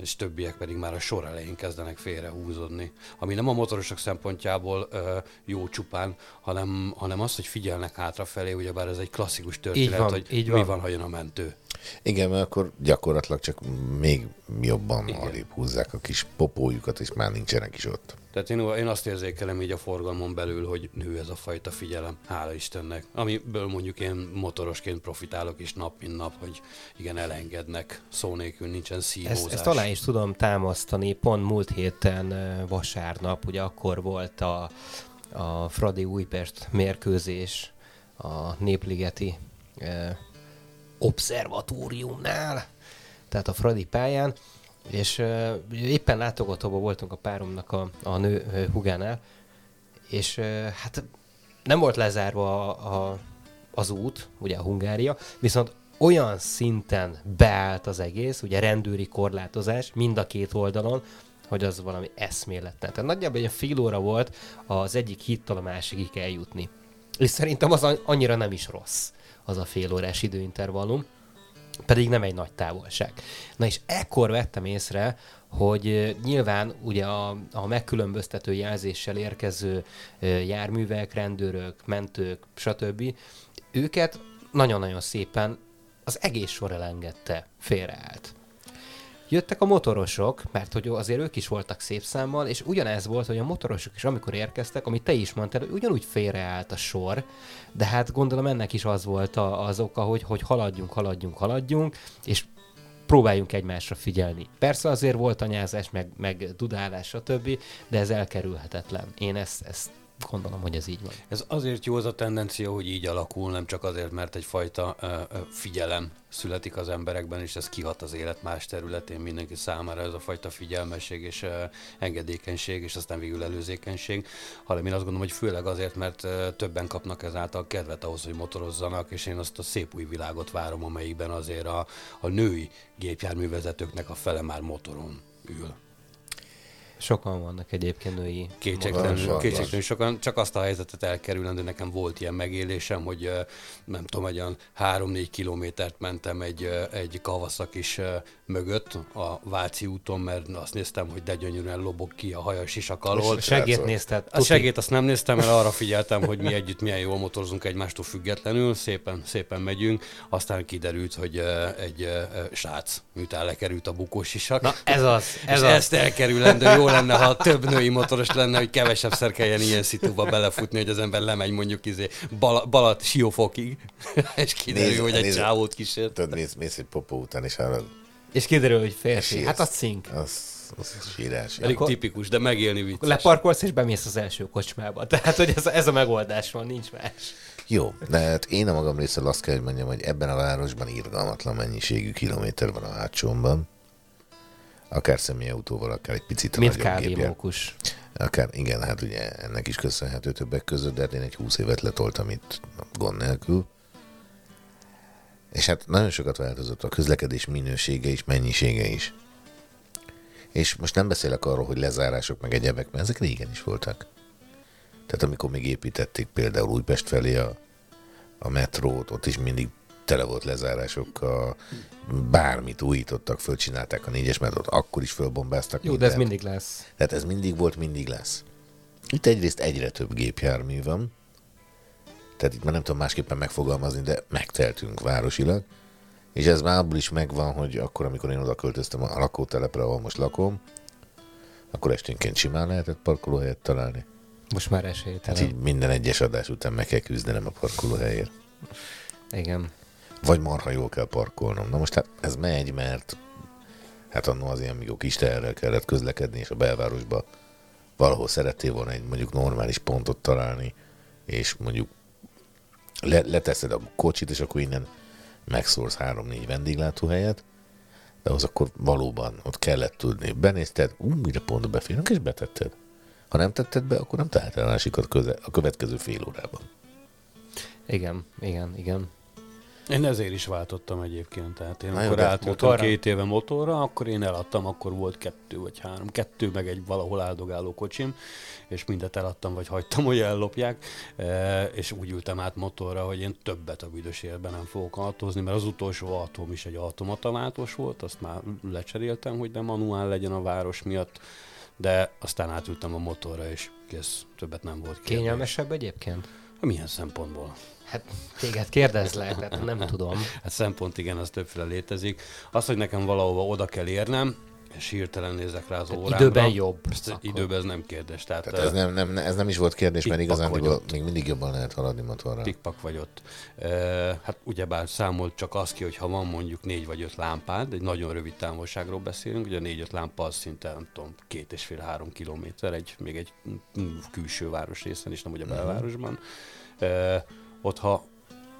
és többiek pedig már a sor elején kezdenek félre húzódni. Ami nem a motorosok szempontjából ö, jó csupán, hanem, hanem az, hogy figyelnek hátrafelé, ugyebár ez egy klasszikus történet, van, hogy így mi van. van, ha jön a mentő. Igen, mert akkor gyakorlatilag csak még jobban Igen. arrébb húzzák a kis popójukat, és már nincsenek is ott. Tehát én, én azt érzékelem így a forgalmon belül, hogy nő ez a fajta figyelem, hála Istennek. Amiből mondjuk én motorosként profitálok is nap, mint nap, hogy igen, elengednek, szó nélkül nincsen szívózás. Ezt, ezt alá is tudom támasztani. Pont múlt héten vasárnap, ugye akkor volt a, a Fradi Újpest mérkőzés a Népligeti obszervatóriumnál, tehát a Fradi pályán, és éppen látogatóban voltunk a páromnak a, a nő hugánál, és hát nem volt lezárva a, a, az út, ugye a Hungária, viszont olyan szinten beállt az egész, ugye rendőri korlátozás mind a két oldalon, hogy az valami eszméletlen. Tehát nagyjából egy fél óra volt az egyik hittól a másikig eljutni. És szerintem az annyira nem is rossz, az a fél órás időintervallum pedig nem egy nagy távolság. Na és ekkor vettem észre, hogy nyilván ugye a, a megkülönböztető jelzéssel érkező járművek, rendőrök, mentők, stb. őket nagyon-nagyon szépen az egész sor elengedte, félreállt. Jöttek a motorosok, mert hogy azért ők is voltak szép számmal, és ugyanez volt, hogy a motorosok is amikor érkeztek, amit te is mondtál, hogy ugyanúgy félreállt a sor, de hát gondolom ennek is az volt a, az oka, hogy, hogy haladjunk, haladjunk, haladjunk, és próbáljunk egymásra figyelni. Persze azért volt anyázás, meg, meg dudálás, stb., de ez elkerülhetetlen. Én ezt, ezt Gondolom, hogy ez így van. Ez azért jó az a tendencia, hogy így alakul, nem csak azért, mert egyfajta figyelem születik az emberekben, és ez kihat az élet más területén mindenki számára, ez a fajta figyelmesség és engedékenység, és aztán végül előzékenység, hanem én azt gondolom, hogy főleg azért, mert többen kapnak ezáltal kedvet ahhoz, hogy motorozzanak, és én azt a szép új világot várom, amelyikben azért a, a női gépjárművezetőknek a fele már motoron ül. Sokan vannak egyébként női Kétségtelenül, kétségtelenül sokan, csak azt a helyzetet elkerülendő, nekem volt ilyen megélésem, hogy nem tudom, egy olyan 3-4 kilométert mentem egy, egy kavaszakis ö, mögött a Váci úton, mert azt néztem, hogy de gyönyörűen lobog ki a hajas sisak alól. A segét nézted? A segét azt nem néztem, mert arra figyeltem, hogy mi együtt milyen jól motorozunk egymástól függetlenül, szépen, szépen megyünk. Aztán kiderült, hogy egy srác miután lekerült a bukósisak. Na ez az, ez Ez és az. ezt elkerülendő jó lenne, ha több női motoros lenne, hogy kevesebb szer kelljen ilyen szituba belefutni, hogy az ember lemegy mondjuk izé bal, balat siófokig, *laughs* és kiderül, Nézd- hogy egy nézd- csávót kísért. Tudod, mész, mész egy popó után, és arra És kiderül, hogy férfi. sírsz. Hát az cink. Az, az sírás. Elég Akkor- tipikus, de megélni vicces. Leparkolsz és bemész az első kocsmába. Tehát, hogy ez, ez a megoldás van, nincs más. Jó, de hát én a magam részéről azt kell, hogy mondjam, hogy ebben a városban irgalmatlan mennyiségű kilométer van a hátsómban. Akár személyautóval, akár egy picit Mint kávémókus. Akár, igen, hát ugye ennek is köszönhető többek között, de hát én egy 20 évet letoltam itt gond nélkül. És hát nagyon sokat változott a közlekedés minősége is, mennyisége is. És most nem beszélek arról, hogy lezárások meg egyebek, mert ezek régen is voltak. Tehát amikor még építették például Újpest felé a, a metrót, ott is mindig tele volt lezárásokkal, bármit újítottak, fölcsinálták a négyes metrót, akkor is fölbombáztak Jó, de ez mindent. mindig lesz. Tehát ez mindig volt, mindig lesz. Itt egyrészt egyre több gépjármű van, tehát itt már nem tudom másképpen megfogalmazni, de megteltünk városilag, és ez már abból is megvan, hogy akkor, amikor én oda költöztem a lakótelepre, ahol most lakom, akkor esténként simán lehetett parkolóhelyet találni. Most már Hát esélytelen. így minden egyes adás után meg kell küzdenem a parkolóhelyért. Igen. Vagy marha jól kell parkolnom. Na most hát ez megy, mert hát annó az ilyen mikor kis teherrel kellett közlekedni, és a belvárosba valahol szerettél volna egy mondjuk normális pontot találni, és mondjuk le, leteszed a kocsit, és akkor innen megszórsz három-négy vendéglátóhelyet, de az akkor valóban ott kellett tudni. Benézted, ú, mire pont beférünk, és betetted. Ha nem tetted be, akkor nem találtál másikat köze, a következő fél órában. Igen, igen, igen. Én ezért is váltottam egyébként. Tehát én Na akkor átültem két éve motorra, akkor én eladtam, akkor volt kettő vagy három, kettő meg egy valahol áldogáló kocsim, és mindet eladtam, vagy hagytam, hogy ellopják, e, és úgy ültem át motorra, hogy én többet a büdös életben nem fogok autózni, mert az utolsó autóm is egy automataváltós volt, azt már lecseréltem, hogy ne manuál legyen a város miatt, de aztán átültem a motorra, és kész, többet nem volt kérdés. Kényelmesebb egyébként? Milyen szempontból? Hát téged kérdezlek, tehát nem tudom. Hát szempont igen, az többféle létezik. Az, hogy nekem valahova oda kell érnem, és hirtelen nézek rá az órámra. időben jobb, Ezt akkor. időben ez nem kérdés. Tehát, Tehát ez nem, nem, ez nem is volt kérdés, mert igazán még mindig jobban lehet haladni motorra. pikpak vagy ott. E, hát ugyebár számolt csak az ki, hogy ha van mondjuk négy vagy öt lámpád, egy nagyon rövid távolságról beszélünk, ugye a négy-öt lámpa az szinte, nem tudom, két és fél-három kilométer, egy, még egy mm, külső város részen is, nem ugye a belvárosban. E, ott ha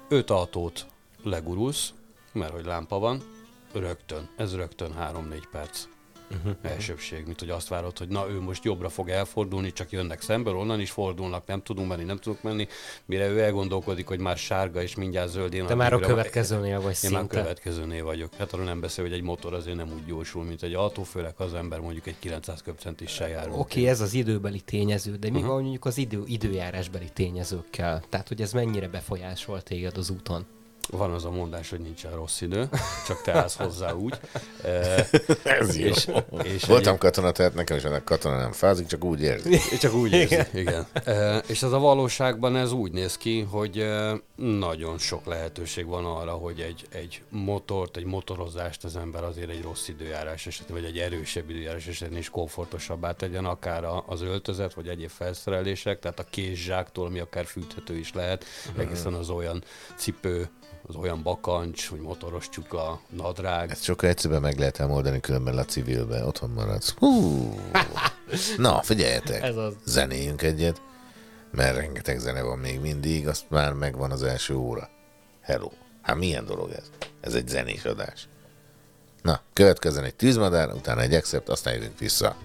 öt autót legurulsz, mert hogy lámpa van, rögtön, ez rögtön 3-4 perc uh-huh. elsőbség, mint hogy azt várod, hogy na ő most jobbra fog elfordulni, csak jönnek szembe, onnan is fordulnak, nem tudunk menni, nem tudunk menni, mire ő elgondolkodik, hogy már sárga és mindjárt zöld. Én Te már a következőnél vagy Én már a szinte. következőnél vagyok. Hát arról nem beszél, hogy egy motor azért nem úgy jósul, mint egy autó, főleg az ember mondjuk egy 900 köbcentissel jár. Oké, okay, ez az időbeli tényező, de mi Mhm. van mondjuk az idő, időjárásbeli tényezőkkel? Tehát, hogy ez mennyire befolyásol téged az úton? Van az a mondás, hogy nincsen rossz idő, csak te állsz hozzá úgy. E, *laughs* Ez jó. és, és Voltam katona, tehát nekem is van katona nem fázik, csak úgy érzi. *laughs* Csak úgy érzi, igen. igen. E, és az a valóságban ez úgy néz ki, hogy e, nagyon sok lehetőség van arra, hogy egy, egy motort, egy motorozást az ember azért egy rossz időjárás esetén, vagy egy erősebb időjárás esetén is komfortosabbá tegyen, akár az öltözet, vagy egyéb felszerelések, tehát a készzsáktól, ami akár fűthető is lehet, egészen az olyan cipő, az olyan bakancs, hogy motoros csuka, nadrág, Ezt sokkal egyszerűen meg lehet oldani, különben a civilbe. Otthon maradsz. Hú. *laughs* Na, figyeljetek. Ez az. Zenéljünk egyet. mert rengeteg zene van még mindig, azt már megvan az első óra. Hello. Hát milyen dolog ez? Ez egy zenés adás. Na, következzen egy tűzmadár, utána egy accept, aztán jövünk vissza.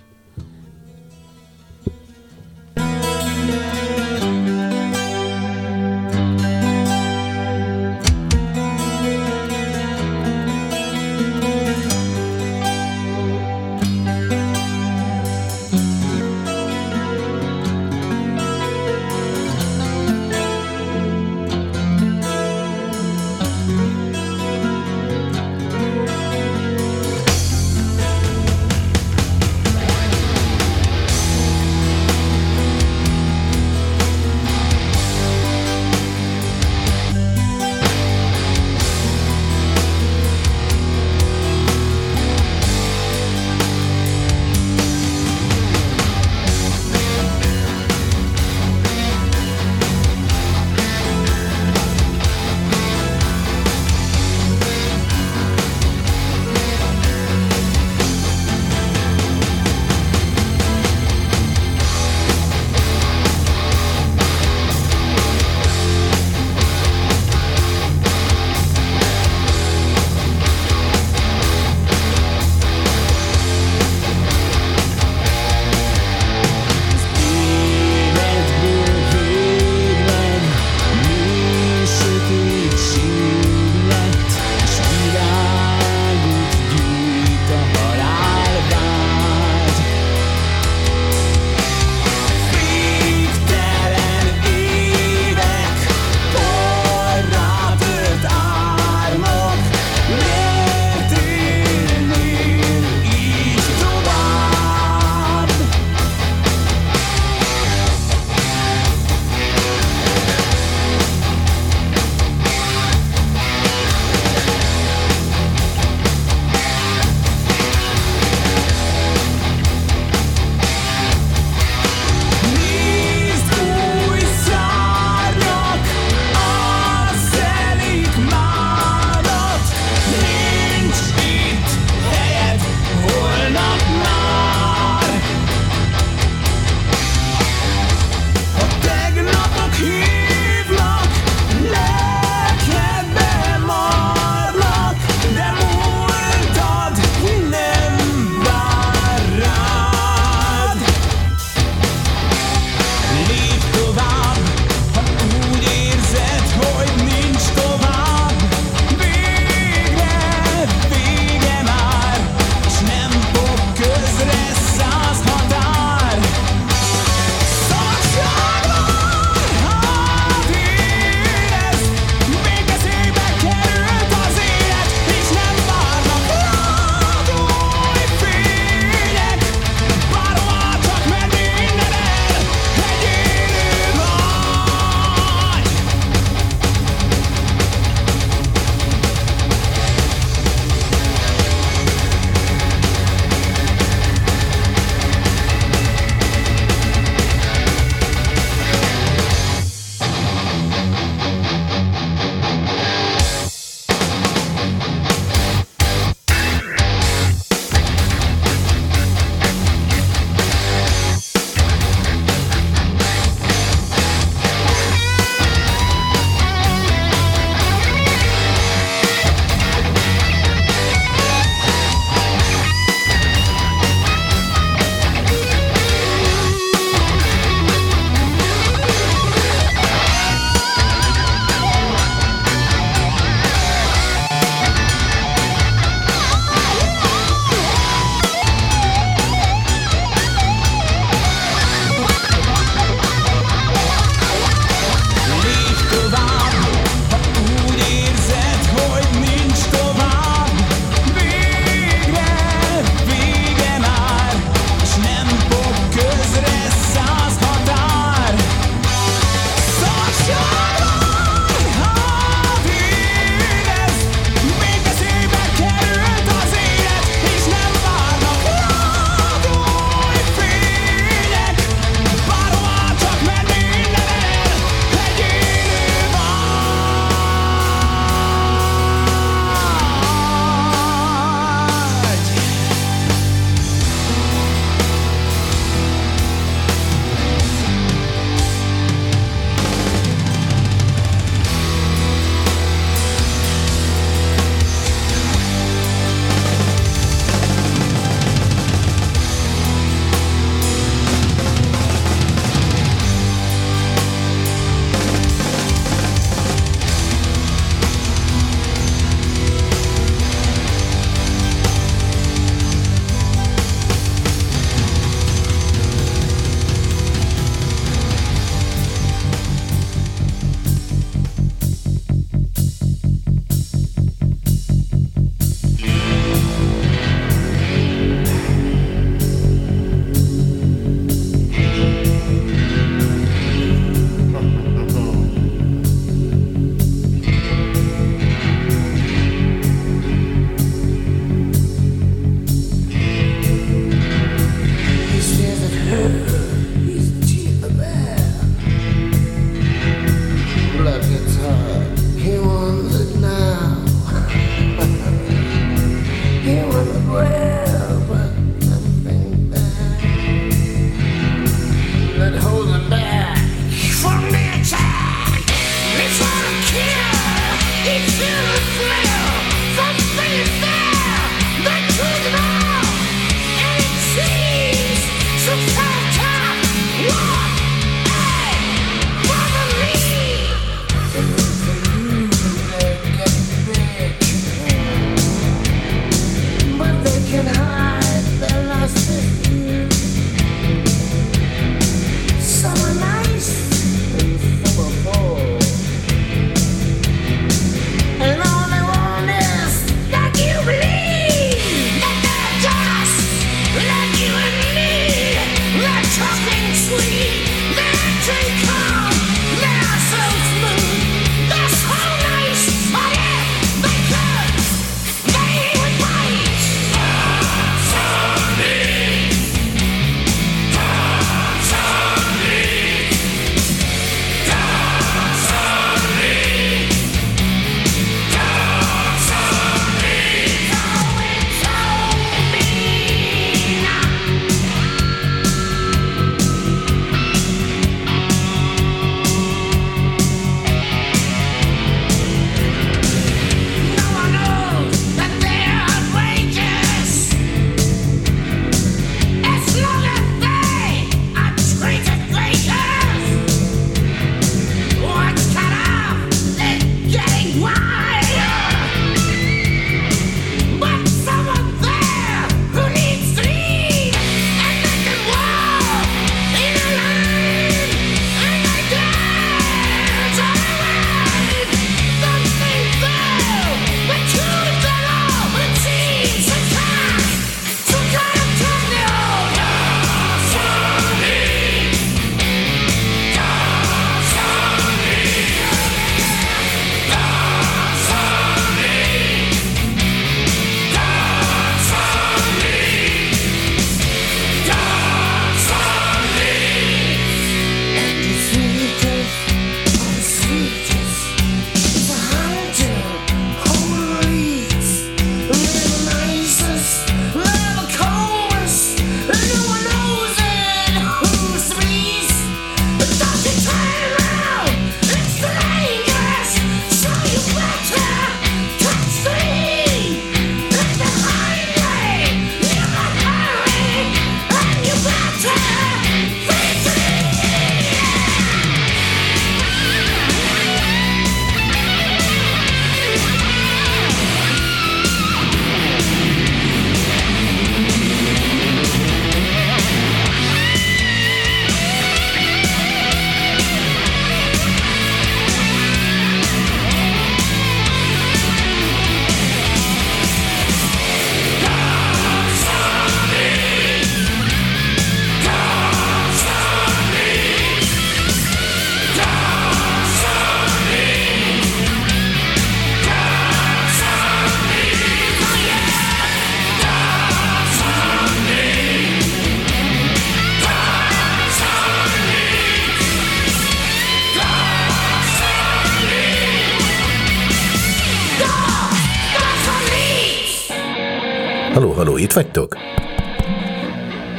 Vagytok?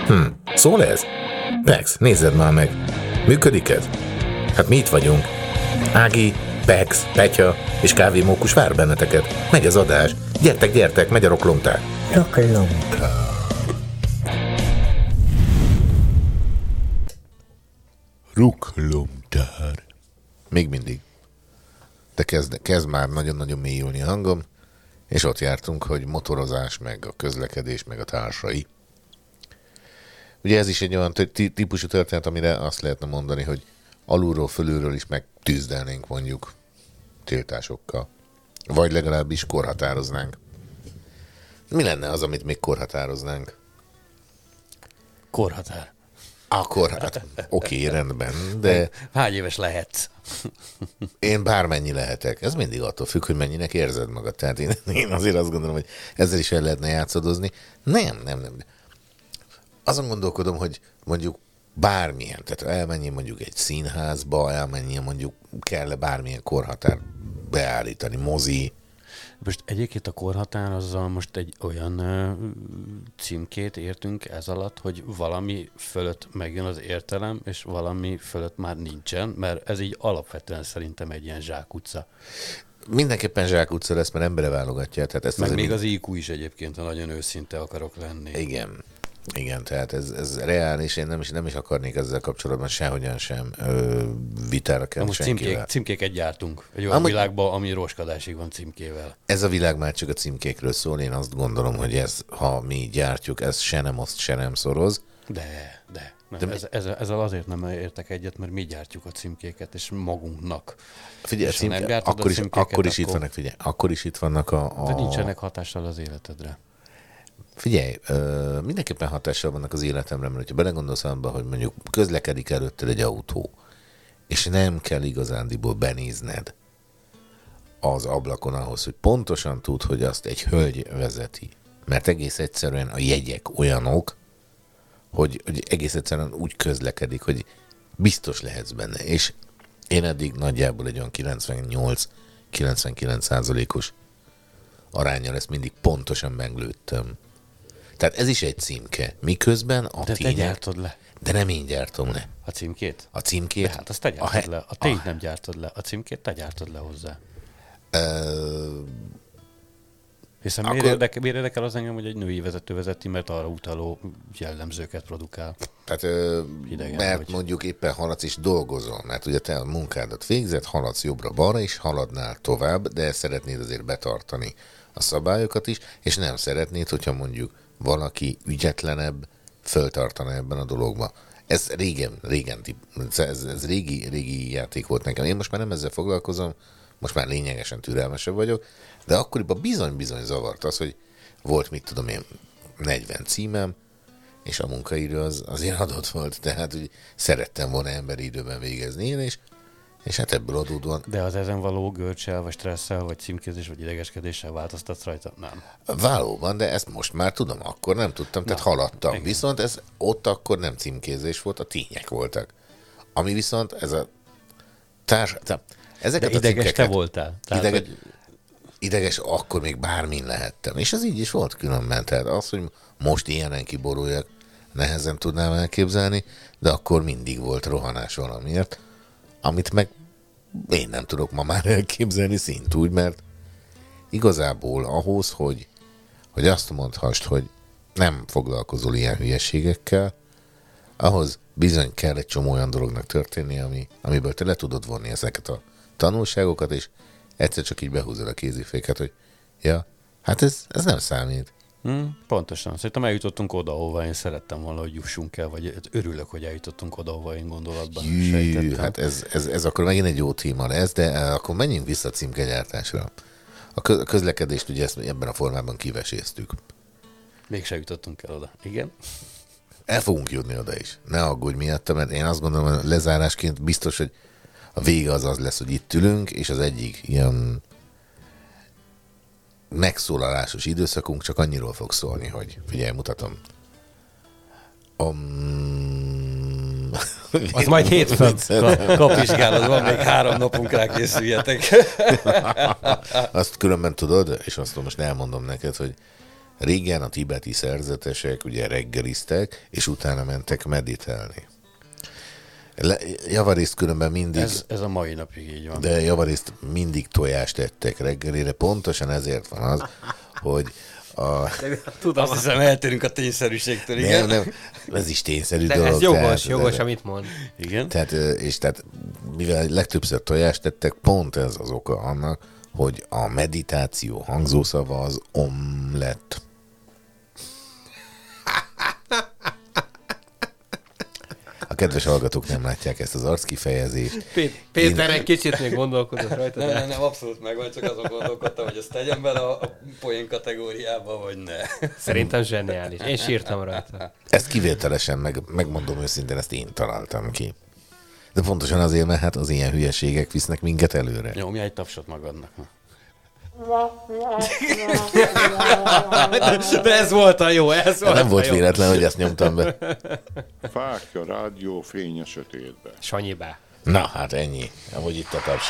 Hm, szól ez? Pex, nézzed már meg. Működik ez? Hát mi itt vagyunk. Ági, Pex, Petya és kávémókus vár benneteket. Megy az adás. Gyertek, gyertek, megy a roklomtár. Ruklomtár. Még mindig. De kezd, kezd már nagyon-nagyon mélyülni a hangom, és ott jártunk, hogy motorozás, meg a közlekedés, meg a társai. Ugye ez is egy olyan típusú történet, amire azt lehetne mondani, hogy alulról, fölülről is megtűzdelnénk mondjuk tiltásokkal. Vagy legalábbis korhatároznánk. Mi lenne az, amit még korhatároznánk? Korhatár. Akkor, hát *laughs* oké, rendben, de Hány éves lehetsz? Én bármennyi lehetek. Ez mindig attól függ, hogy mennyinek érzed magad. Tehát én, én azért azt gondolom, hogy ezzel is el lehetne játszadozni. Nem, nem, nem. Azon gondolkodom, hogy mondjuk bármilyen, tehát elmenjél mondjuk egy színházba, elmenjél mondjuk kell bármilyen korhatár beállítani, mozi, Most egyébként a korhatár azzal most egy olyan ö, címkét értünk ez alatt, hogy valami fölött megjön az értelem, és valami fölött már nincsen, mert ez így alapvetően szerintem egy ilyen zsákutca. mindenképpen zsákutca lesz, mert embere válogatja. Tehát ezt Meg még mind- az IQ is egyébként, ha nagyon őszinte akarok lenni. Igen. Igen, tehát ez, ez reális, én nem is, nem is akarnék ezzel kapcsolatban sehogyan sem ö, vitára kelni most senkivel. címkék, címkéket gyártunk. Egy olyan Amúgy- világban, ami roskadásig van címkével. Ez a világ már csak a címkékről szól, én azt gondolom, hogy ez, ha mi gyártjuk, ez se nem oszt, se nem szoroz. De, de. Nem, De mi- ez, ezzel, ezzel azért nem értek egyet, mert mi gyártjuk a címkéket, és magunknak. Figyelj, És nem címke, a akkor, is, címkéket, akkor is itt vannak, figyelj, akkor is itt vannak a... a De nincsenek hatással az életedre. Figyelj, ö, mindenképpen hatással vannak az életemre, mert ha belegondolsz abba, hogy mondjuk közlekedik előtted egy autó, és nem kell igazándiból benézned az ablakon ahhoz, hogy pontosan tud, hogy azt egy hölgy vezeti. Mert egész egyszerűen a jegyek olyanok, hogy, hogy egész egyszerűen úgy közlekedik, hogy biztos lehetsz benne. És én eddig nagyjából egy olyan 98-99 százalékos arányal ezt mindig pontosan meglőttem. Tehát ez is egy címke. Miközben a De te tények... gyártod le De nem én gyártom le. a címkét? A címkét... De hát azt te a gyártod he- le. A tényt nem gyártod le. A címkét te gyártod le hozzá. Ö, Hiszen Akkor- miért, érdekel, miért érdekel az engem, hogy egy női vezető vezeti, mert arra utaló jellemzőket produkál. Tehát, ö, Idegen mert vagy. mondjuk éppen haladsz és dolgozol, mert ugye te a munkádat végzed, haladsz jobbra-balra, és haladnál tovább, de szeretnéd azért betartani a szabályokat is, és nem szeretnéd, hogyha mondjuk valaki ügyetlenebb föltartana ebben a dologban. Ez régen, régen, ez, ez régi, régi játék volt nekem. Én most már nem ezzel foglalkozom, most már lényegesen türelmesebb vagyok, de akkoriban bizony-bizony zavart az, hogy volt, mit tudom én, 40 címem, és a munkaidő az azért adott volt, tehát hogy szerettem volna emberi időben végezni én is, és hát ebből adódóan De az ezen való görcsel, vagy stresszel, vagy címkézés, vagy idegeskedéssel változtatsz rajta? Nem. valóban, de ezt most már tudom, akkor nem tudtam, tehát Na, haladtam. igen. Viszont ez ott akkor nem címkézés volt, a tények voltak. Ami viszont ez a társ... te- De Ezeket a ideges te voltál. Tehát, Ideges, hogy ideges, akkor még bármin lehettem. És ez így is volt különben. Tehát az, hogy most ilyenen kiboruljak, nehezen tudnám elképzelni, de akkor mindig volt rohanás valamiért, amit meg én nem tudok ma már elképzelni szintúgy, mert igazából ahhoz, hogy, hogy azt mondhassd, hogy nem foglalkozol ilyen hülyeségekkel, ahhoz bizony kell egy csomó olyan dolognak történni, ami, amiből te le tudod vonni ezeket a tanulságokat, és egyszer csak így behúzod a kéziféket, hogy ja, hát ez, ez nem számít. Hmm, pontosan. Szerintem eljutottunk oda, ahova én szerettem volna, hogy jussunk el, vagy örülök, hogy eljutottunk oda, ahova én gondolatban Jű, sejtettem. hát ez, ez, ez akkor megint egy jó téma lesz, de eh, akkor menjünk vissza a címkegyártásra. A kö- közlekedést ugye ezt ebben a formában kiveséztük. Mégse jutottunk el oda. Igen? El fogunk jutni oda is. Ne aggódj miatta, mert én azt gondolom, hogy lezárásként biztos, hogy a vége az az lesz, hogy itt ülünk, és az egyik ilyen megszólalásos időszakunk csak annyiról fog szólni, hogy figyelj, mutatom. Um... Az majd *laughs* hétfőn ka- kapvizsgálod, van még három napunk rá készüljetek. *laughs* Azt különben tudod, és azt most elmondom neked, hogy Régen a tibeti szerzetesek ugye reggeliztek, és utána mentek meditálni. Le, javarészt különben mindig, Ez, ez a mai napig így van. de javarészt mindig tojást ettek reggelire, pontosan ezért van az, hogy a... Tudom, azt hiszem eltérünk a tényszerűségtől, igen. Nem, nem, ez is tényszerű De dolog. ez jogos, tehát- jogos, de- amit mond. Igen. Tehát, és tehát, mivel legtöbbször tojást tettek, pont ez az oka annak, hogy a meditáció hangzószava az om lett. Kedves hallgatók nem látják ezt az arckifejezést. Pé- Péter egy kicsit még gondolkodott rajta, Nem, nem, nem, abszolút megvan, csak azon gondolkodtam, hogy ezt tegyem bele a, a poén kategóriába, vagy ne. szerintem zseniális. Én sírtam rajta. Ezt kivételesen, meg, megmondom őszintén, ezt én találtam ki. De pontosan azért, mert hát az ilyen hülyeségek visznek minket előre. Mi egy tapsot magadnak. Na. *laughs* De ez volt a jó, ez volt Nem volt véletlen, hogy ezt nyomtam be. Fákja, rádió, fény a sötétbe. Sanyibá. Na, hát ennyi. Ahogy itt a taps.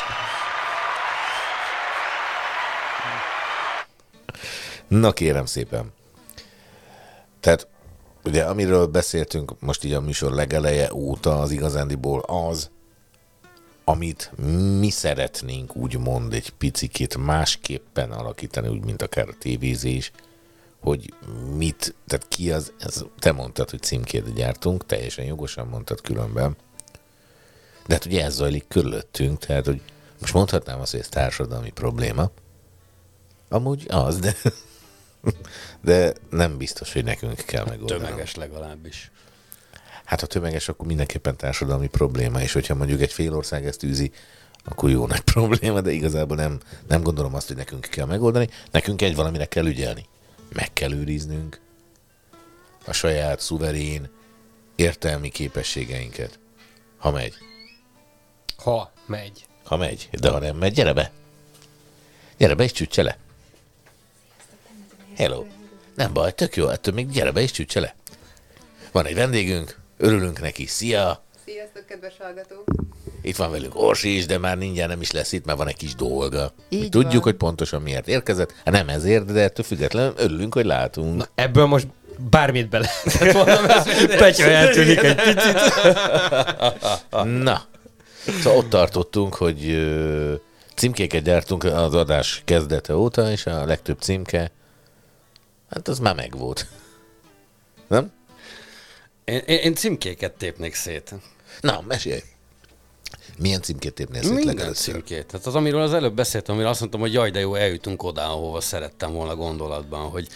Na kérem szépen. Tehát, ugye, amiről beszéltünk most így a műsor legeleje óta, az igazándiból az, amit mi szeretnénk úgymond egy picikét másképpen alakítani, úgy, mint akár a tévézés, hogy mit, tehát ki az, ez, te mondtad, hogy címkét gyártunk, teljesen jogosan mondtad különben, de hát ugye ez zajlik körülöttünk, tehát hogy most mondhatnám azt, hogy ez társadalmi probléma. Amúgy az, de, de nem biztos, hogy nekünk kell megoldani. Tömeges legalábbis. Hát ha tömeges, akkor mindenképpen társadalmi probléma, és hogyha mondjuk egy fél ország ezt űzi, akkor jó nagy *laughs* probléma, de igazából nem, nem gondolom azt, hogy nekünk kell megoldani. Nekünk egy valamire kell ügyelni. Meg kell őriznünk a saját szuverén értelmi képességeinket. Ha megy. Ha megy. Ha megy, de ha nem megy, gyere be. Gyere be és csütse le. Hello. Nem baj, tök jó, ettől még gyere be és csütse le. Van egy vendégünk, örülünk neki, szia! Sziasztok, kedves hallgatók! Itt van velünk Orsi is, de már mindjárt nem is lesz itt, mert van egy kis dolga. Így Mi tudjuk, van. hogy pontosan miért érkezett. Hát nem ezért, de ettől függetlenül örülünk, hogy látunk. Na, Ebből most bármit bele *laughs* Petya eltűnik egy picit. *laughs* Na. Szóval ott tartottunk, hogy címkéket gyártunk az adás kezdete óta, és a legtöbb címke, hát az már megvolt. Nem? Én, én, én címkéket tépnék szét. Na, mesélj. Milyen címkét tépnél szét Minden legelőször? címkét. Tehát az, amiről az előbb beszéltem, amire azt mondtam, hogy jaj, de jó, eljutunk oda, ahova szerettem volna gondolatban, hogy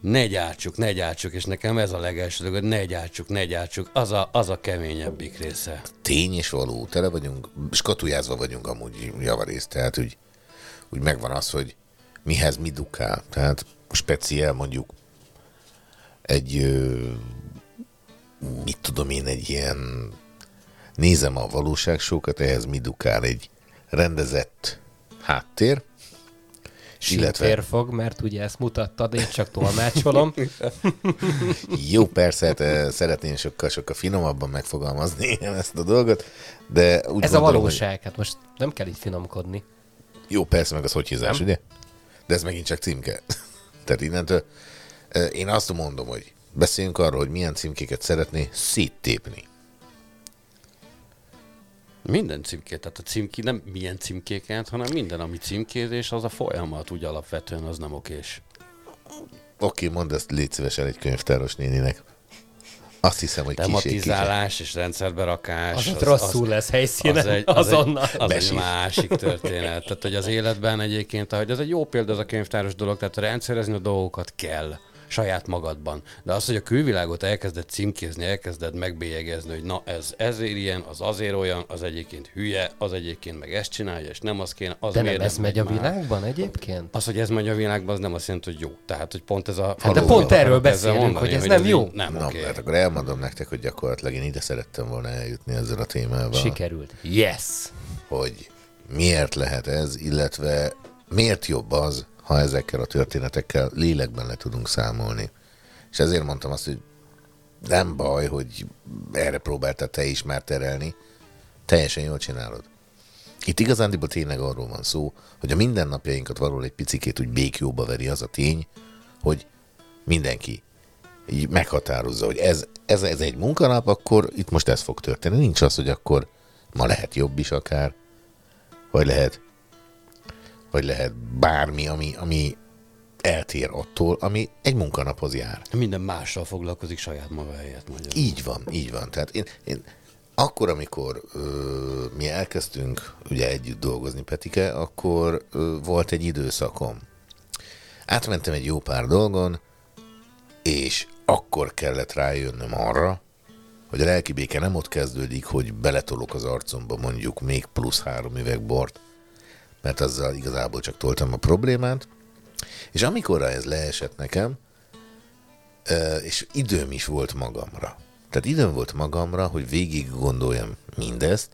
ne gyártsuk, ne gyártsuk, és nekem ez a legelső dolog, hogy ne gyártsuk, ne gyártsuk, az a, az a keményebbik része. tény és való, tele vagyunk, skatujázva vagyunk amúgy javarészt, tehát úgy, úgy megvan az, hogy mihez mi dukál. Tehát speciál mondjuk egy, mit tudom én, egy ilyen, nézem a valóságsókat, ehhez mi dukál egy rendezett háttér, illetve Férfog, mert ugye ezt mutattad, én csak tolmácsolom. *laughs* Jó, persze, hát eh, szeretném sokkal-sokkal finomabban megfogalmazni *laughs* ezt a dolgot, de úgy Ez a gondolom, hogy- valóság, hát most nem kell így finomkodni. Jó, persze, meg az hogy hízás, ugye? De ez megint csak címke. *laughs* Tehát innentől ö, én azt mondom, hogy beszéljünk arról, hogy milyen címkéket szeretné széttépni. Minden címkét, tehát a címké nem milyen címkéket, hanem minden, ami címkézés, az a folyamat úgy alapvetően az nem okés. Oké, mondd ezt légy szívesen egy könyvtáros néninek. Azt hiszem, hogy. Tematizálás és rendszerberakás. Az ott rosszul lesz helyszínen, az egy, azonnal. Az egy, az egy másik történet. Tehát, hogy az életben egyébként, ahogy ez egy jó példa, ez a könyvtáros dolog, tehát rendszerezni a dolgokat kell saját magadban. De az, hogy a külvilágot elkezded címkézni, elkezded megbélyegezni, hogy na ez ezért ilyen, az azért olyan, az egyébként hülye, az egyébként meg ezt csinálja, és nem az kéne, az De miért nem ez megy a már? világban egyébként? Az, hogy ez megy a világban, az nem azt jelenti, hogy jó. Tehát, hogy pont ez a... Hát de pont erről beszélünk, hogy ez nem így jó. Nem Na, oké. hát akkor elmondom nektek, hogy gyakorlatilag én ide szerettem volna eljutni ezzel a témával. Sikerült. Yes! hogy miért lehet ez, illetve miért jobb az, ha ezekkel a történetekkel lélekben le tudunk számolni. És ezért mondtam azt, hogy nem baj, hogy erre próbáltál te is már terelni, teljesen jól csinálod. Itt igazándiból tényleg arról van szó, hogy a mindennapjainkat valahol egy picikét úgy békjóba veri az a tény, hogy mindenki így meghatározza, hogy ez, ez, ez egy munkanap, akkor itt most ez fog történni. Nincs az, hogy akkor ma lehet jobb is akár, vagy lehet, vagy lehet bármi, ami, ami eltér attól, ami egy munkanaphoz jár. Minden mással foglalkozik saját maga helyett magyar. Így van, így van. Tehát én, én akkor, amikor ö, mi elkezdtünk ugye együtt dolgozni Petike, akkor ö, volt egy időszakom. Átmentem egy jó pár dolgon, és akkor kellett rájönnöm arra, hogy a lelki béke nem ott kezdődik, hogy beletolok az arcomba mondjuk még plusz három üveg bort, mert azzal igazából csak toltam a problémát, és amikor ez leesett nekem, és időm is volt magamra. Tehát időm volt magamra, hogy végig gondoljam mindezt,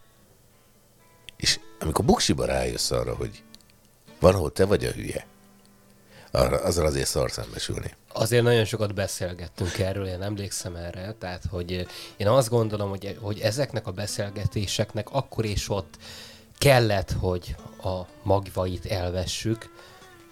és amikor buksiba rájössz arra, hogy valahol te vagy a hülye, arra, azzal azért szar szembesülni. Azért nagyon sokat beszélgettünk erről, én emlékszem erre, tehát hogy én azt gondolom, hogy, hogy ezeknek a beszélgetéseknek akkor és ott kellett, hogy a magvait elvessük,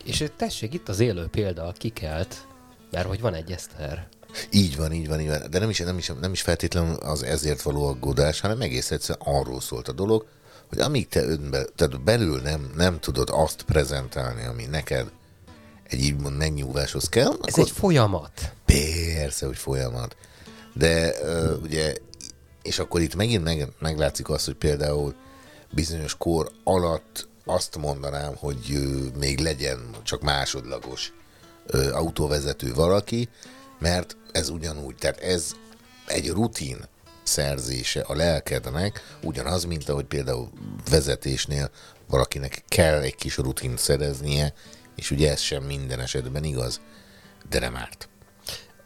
és tessék, itt az élő példa, kikelt, mert hogy van egy Eszter. Így van, így van, így van. De nem is, nem is, nem is feltétlenül az ezért való aggódás, hanem egész egyszerűen arról szólt a dolog, hogy amíg te önbe, tehát belül nem, nem tudod azt prezentálni, ami neked egy így mond megnyugváshoz kell, Ez akkor egy folyamat. Persze, hogy folyamat. De uh, ugye, és akkor itt megint meg, meglátszik az, hogy például bizonyos kor alatt azt mondanám, hogy még legyen csak másodlagos autóvezető valaki, mert ez ugyanúgy, tehát ez egy rutin szerzése a lelkednek, ugyanaz, mint ahogy például vezetésnél valakinek kell egy kis rutin szereznie, és ugye ez sem minden esetben igaz, de nem árt.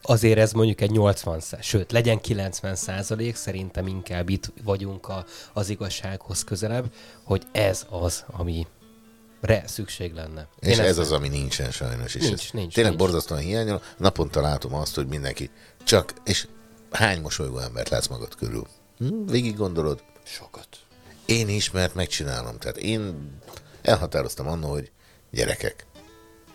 Azért ez mondjuk egy 80 szá- sőt, legyen 90 százalék, szerintem inkább itt vagyunk a, az igazsághoz közelebb, hogy ez az, ami re szükség lenne. És Én ez ezt- az, ami nincsen sajnos. És Nincs, ez nincs, Tényleg nincs. borzasztóan hiányol. Naponta látom azt, hogy mindenki csak, és hány mosolygó embert látsz magad körül? Hm? Végig gondolod? Sokat. Én is, mert megcsinálom. Tehát én elhatároztam annól, hogy gyerekek,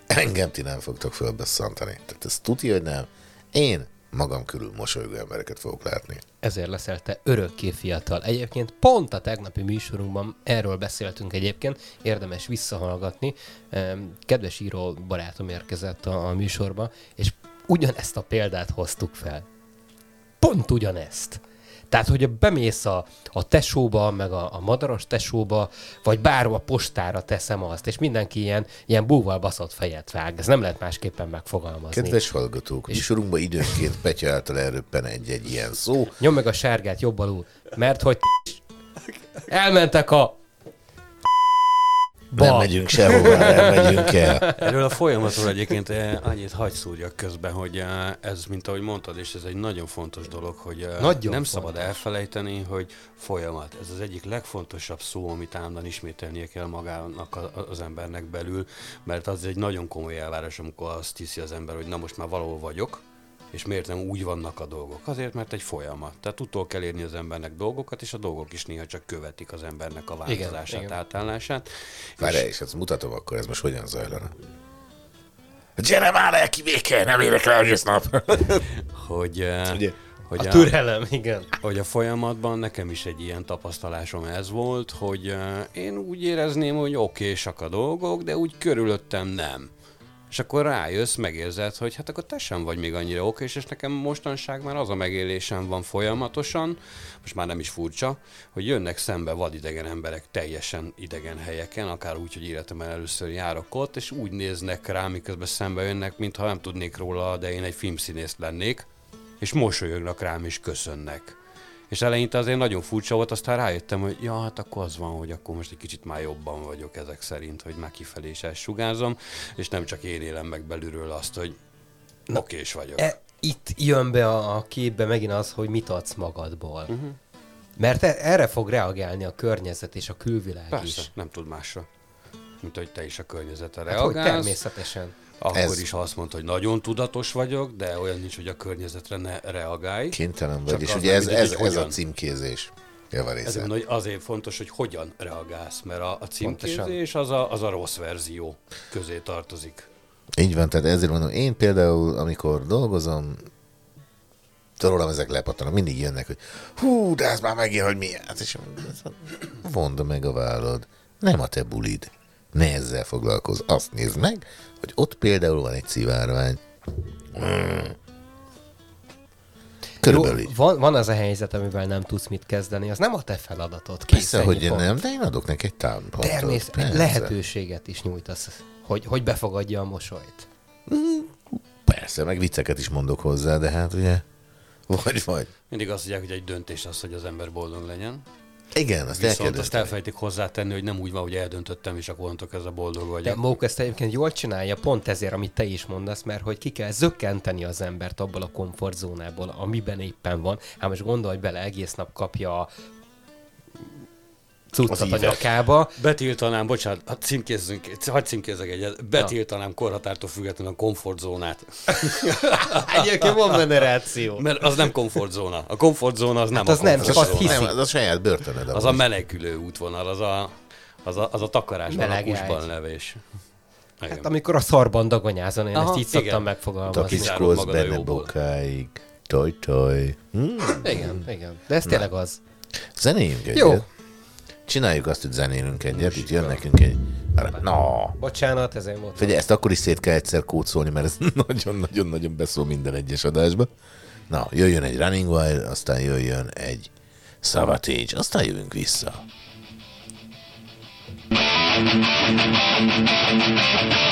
engem ti nem fogtok fölbesszantani. Tehát ez tudja, hogy nem. Én magam körül mosolygó embereket fogok látni. ezért leszel te örökké fiatal. Egyébként pont a tegnapi műsorunkban erről beszéltünk egyébként, érdemes visszahallgatni. Kedves író barátom érkezett a műsorba, és ugyanezt a példát hoztuk fel. Pont ugyanezt. Tehát, hogy bemész a, a tesóba, meg a, a madaras tesóba, vagy bárhol a postára teszem azt, és mindenki ilyen, ilyen búval baszott fejet vág. Ez nem lehet másképpen megfogalmazni. Kedves hallgatók, és... műsorunkban időnként Petya által elröppen egy-egy ilyen szó. Nyom meg a sárgát jobb alul, mert hogy *laughs* elmentek a Nem Ba. megyünk sehová, nem megyünk el. Erről a folyamatról egyébként eh, annyit hagy szúrjak közben, hogy eh, ez, mint ahogy mondtad, és ez egy nagyon fontos dolog, hogy eh, Nagyon nem fontos. szabad elfelejteni, hogy folyamat. Ez az egyik legfontosabb szó, amit állandóan ismételnie kell magának az embernek belül, mert az egy nagyon komoly elvárás, amikor azt hiszi az ember, hogy na most már valahol vagyok, és miért nem úgy vannak a dolgok? Azért, mert egy folyamat. Tehát utól kell érni az embernek dolgokat, és a dolgok is néha csak követik az embernek a változását, igen. átállását. Várjál, és ezt mutatom akkor, ez most hogyan zajlana. Gyere már el, béke, nem érek rá egész nap. *laughs* hogy, eh, Ugye? hogy a türelem, igen. hogy a folyamatban nekem is egy ilyen tapasztalásom ez volt, hogy eh, én úgy érezném, hogy okésak a dolgok, de úgy körülöttem nem. És akkor rájössz, megérzed, hogy hát akkor te sem vagy még annyira okés, és nekem mostanság már az a megélésem van folyamatosan, most már nem is furcsa, hogy jönnek szembe vadidegen emberek teljesen idegen helyeken, akár úgy, hogy életemben először járok ott, és úgy néznek rám, miközben szembe jönnek, mintha nem tudnék róla, de én egy filmszínész lennék, és mosolyognak rám, és köszönnek. És eleinte azért nagyon furcsa volt, aztán rájöttem, hogy ja, hát akkor az van, hogy akkor most egy kicsit már jobban vagyok ezek szerint, hogy már kifelé is sugárzom, és nem csak én élem meg belülről azt, hogy okés vagyok. E, itt jön be a, a képbe megint az, hogy mit adsz magadból. Uh-huh. Mert e, erre fog reagálni a környezet és a külvilág Persze, is. nem tud másra, mint hogy te is a környezetre Hát, hogy reagálsz. természetesen. Akkor Ez- is, azt mondod, hogy nagyon tudatos vagyok, de olyan nincs, hogy a környezetre ne reagálj. Kénytelen vagy, Csak és ugye ez, mindegy, ez, ez a hogyan. címkézés javarésze. Ezért mondom, hogy azért fontos, hogy hogyan reagálsz, mert a, a címkézés az a, az a rossz verzió közé tartozik. Így van, tehát ezért mondom, én például, amikor dolgozom, rólam ezek lepattanak, mindig jönnek, hogy hú, de ez már megint, hogy mi ez, és *clears throat* vonda meg a vállad. Nem a te bulid. Ne ezzel foglalkozz. Azt nézd meg, hogy ott például van egy szivárvány. Mm. Körülbelül így. van, van az a helyzet, amivel nem tudsz mit kezdeni, az nem a te feladatod. Kész, Persze, hogy pont. nem, de én adok neki egy támpontot. Természetesen lehetőséget is nyújtasz, hogy, hogy befogadja a mosolyt. Persze, meg vicceket is mondok hozzá, de hát ugye, vagy, vagy. Mindig azt mondják, hogy egy döntés az, hogy az ember boldog legyen. Igen, azt Viszont azt dönteni. elfelejtik hozzátenni, hogy nem úgy van, hogy eldöntöttem, és akkor onnantól ez a boldog De vagyok. Mók ezt egyébként jól csinálja, pont ezért, amit te is mondasz, mert hogy ki kell zökkenteni az embert abból a komfortzónából, amiben éppen van. Hát most gondolj bele, egész nap kapja a cuccot Az a nyakába, Betiltanám, bocsánat, hát címkézzünk, hagyd címkézzek egyet, betiltanám korhatártól függetlenül a komfortzónát. *laughs* Egyébként van benne ráció. Mert az nem komfortzóna. A komfortzóna az nem Hát az a nem, csak azt. Nem, az a saját börtönöd. Az a menekülő útvonal, az a, az a, az a takarásban, Meleg a kusban levés. Igen. Hát amikor a szarban dagonyázon, én Aha, ezt így szoktam igen. megfogalmazni. Takiszkolsz magad a benne bokáig. Toj, toj. Hmm. Igen, igen. De ez tényleg az. Zenéljünk egyet. Jó. Csináljuk azt, hogy zenélünk egyet. Itt jön nekünk egy... Na, Bocsánat, ezért mondtam. Figyelj, ezt akkor is szét kell egyszer kócolni, mert ez *laughs* nagyon-nagyon-nagyon beszól minden egyes adásba. Na, jöjjön egy Running Wild, aztán jöjjön egy Savatage, aztán jövünk vissza. Casting fever,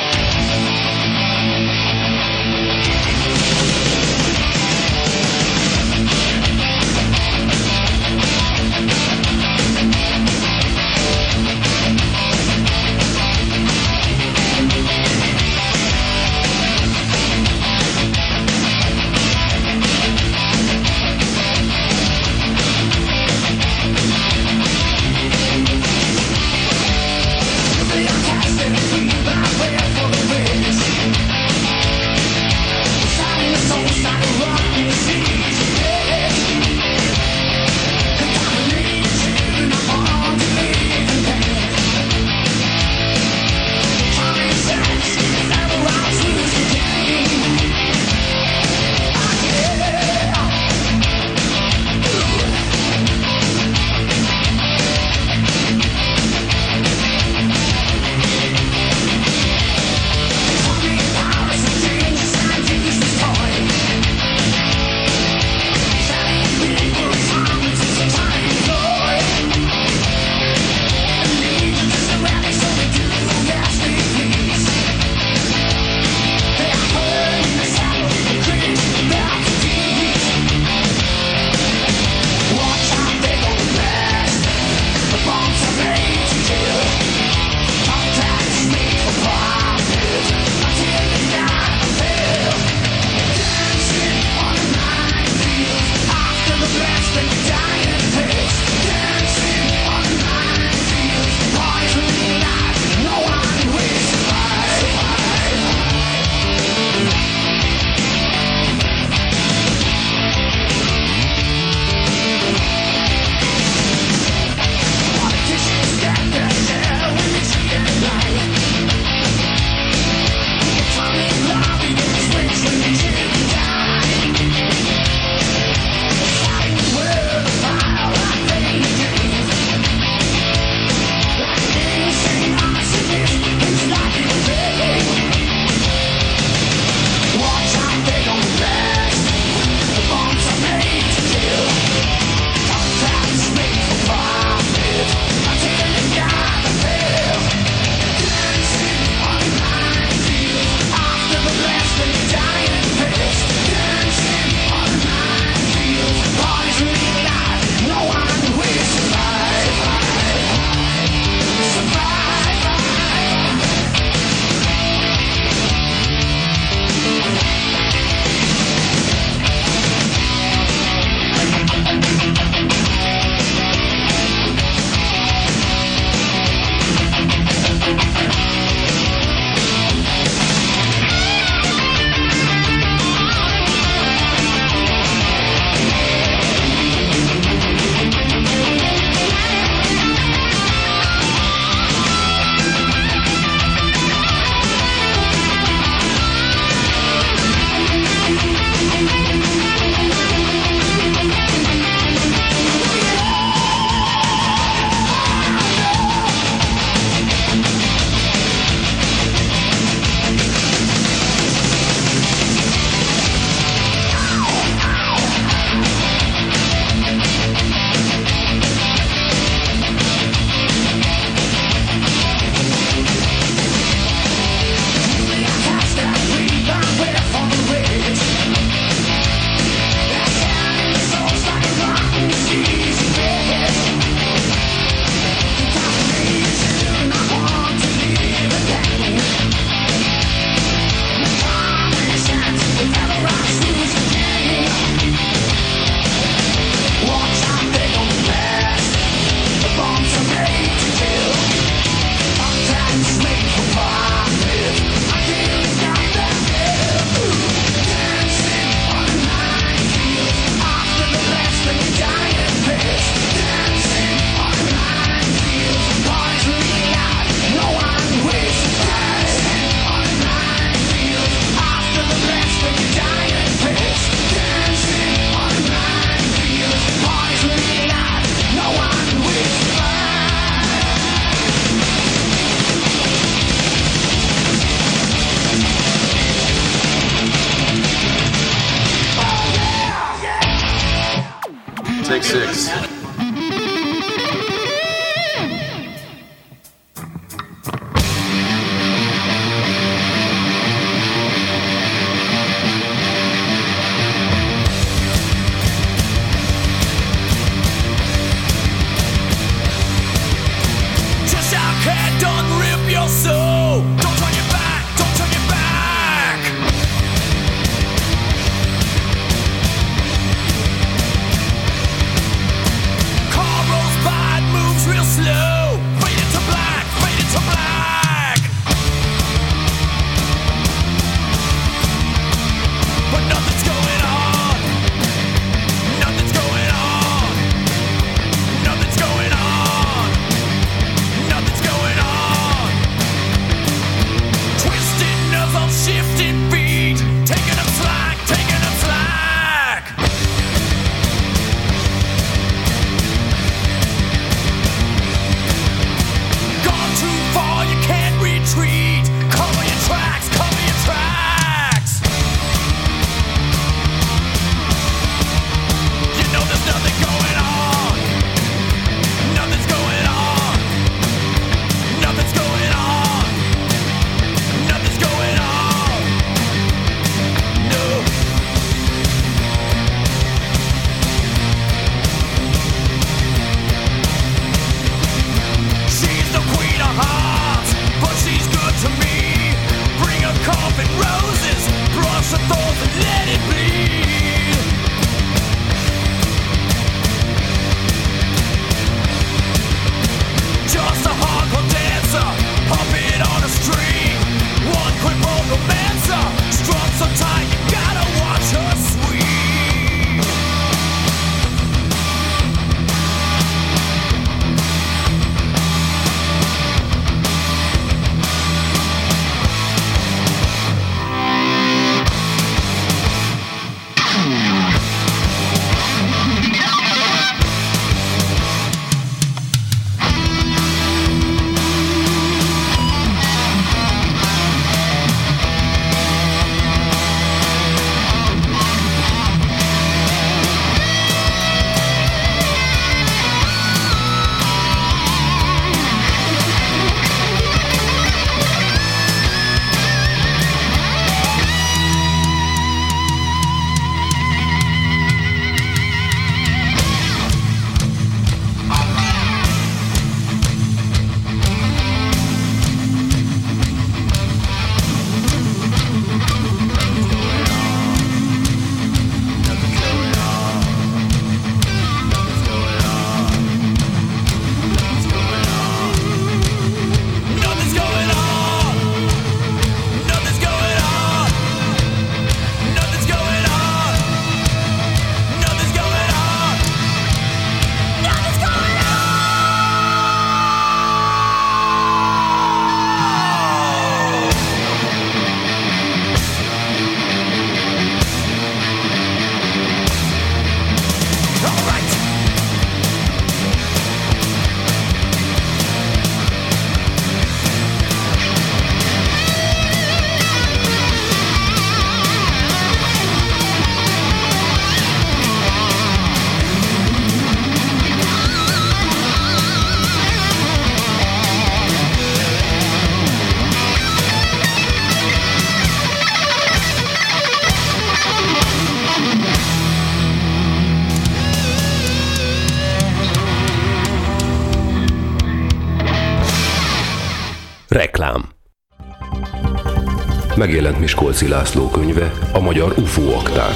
Megjelent Miskolci László könyve, a magyar UFO akták.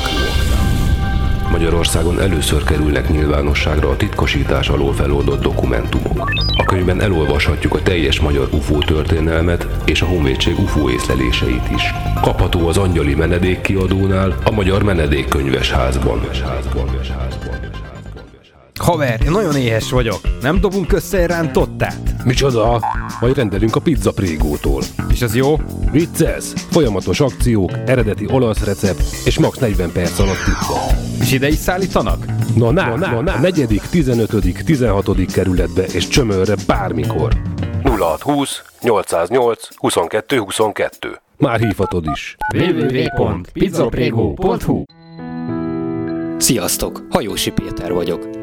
Magyarországon először kerülnek nyilvánosságra a titkosítás alól feloldott dokumentumok. A könyvben elolvashatjuk a teljes magyar UFO történelmet és a honvédség UFO észleléseit is. Kapható az Angyali Menedék kiadónál, a Magyar Menedékkönyves házban. Haver, én nagyon éhes vagyok. Nem dobunk össze rántottát? Micsoda? Majd rendelünk a pizza prégótól. És az jó? Vicces! Folyamatos akciók, eredeti olasz recept és max 40 perc alatt pizza. És ide is szállítanak? Na, na, na, na, na. negyedik, 15., 16. kerületbe és csömörre bármikor. 0620 808 22 22. Már hívhatod is. www.pizzaprego.hu Sziasztok, Hajósi Péter vagyok.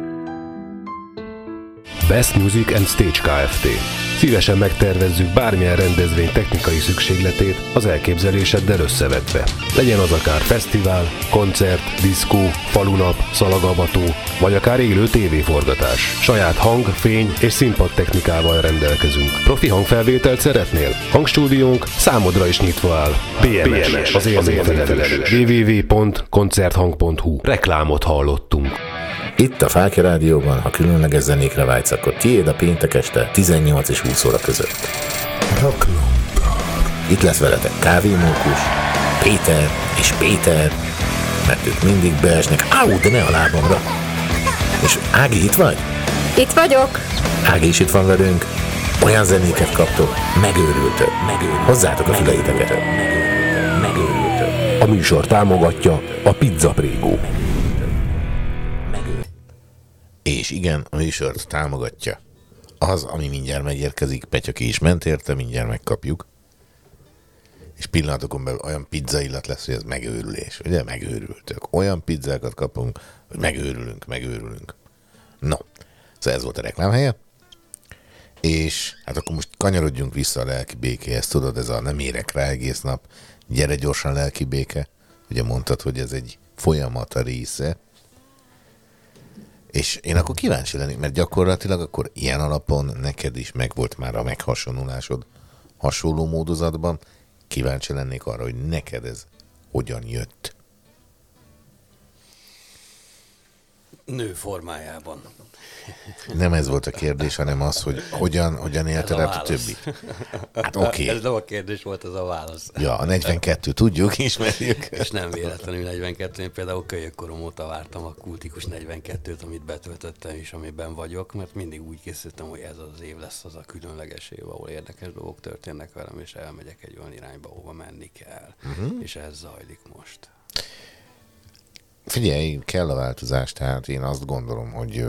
Best Music and Stage Kft. Szívesen megtervezzük bármilyen rendezvény technikai szükségletét az elképzeléseddel összevetve. Legyen az akár fesztivál, koncert, diszkó, falunap, szalagavató, vagy akár élő tévéforgatás. Saját hang, fény és színpad technikával rendelkezünk. Profi hangfelvételt szeretnél? Hangstúdiónk számodra is nyitva áll. BMS, az élményfelelős. www.koncerthang.hu Reklámot hallottunk. Itt a Fákja Rádióban, ha különleges zenékre vágysz, akkor tiéd a péntek este 18 és 20 óra között. Itt lesz veletek Kávémókus, Péter és Péter, mert ők mindig beesnek, áú, de ne a lábamra. És Ági, itt vagy? Itt vagyok. Ági is itt van velünk. Olyan zenéket kaptok, megőrültök, megőrültök. Hozzátok a füleiteket. Megőrültök, megőrültök. A műsor támogatja a Pizza Prégó. És igen, a műsort támogatja. Az, ami mindjárt megérkezik, Petyaki is ment érte, mindjárt megkapjuk. És pillanatokon belül olyan pizza illat lesz, hogy ez megőrülés. Ugye, megőrültök. Olyan pizzákat kapunk, hogy megőrülünk, megőrülünk. No, szóval ez volt a reklámhelye. És hát akkor most kanyarodjunk vissza a lelki békéhez, tudod, ez a nem érek rá egész nap, gyere gyorsan lelki béke. Ugye mondtad, hogy ez egy folyamat a része. És én akkor kíváncsi lennék, mert gyakorlatilag akkor ilyen alapon neked is megvolt már a meghasonulásod hasonló módozatban. Kíváncsi lennék arra, hogy neked ez hogyan jött. Nő formájában. Nem ez volt a kérdés, hanem az, hogy hogyan, hogyan élted át a többi. Hát *laughs* oké. Ez nem a kérdés volt, ez a válasz. Ja, a 42 tudjuk, ismerjük. És nem véletlenül 42, én például kölyökkorom óta vártam a kultikus 42-t, amit betöltöttem és amiben vagyok, mert mindig úgy készültem, hogy ez az év lesz az a különleges év, ahol érdekes dolgok történnek velem, és elmegyek egy olyan irányba, ahova menni kell. Mhm. És ez zajlik most. Figyelj, kell a változás, tehát én azt gondolom, hogy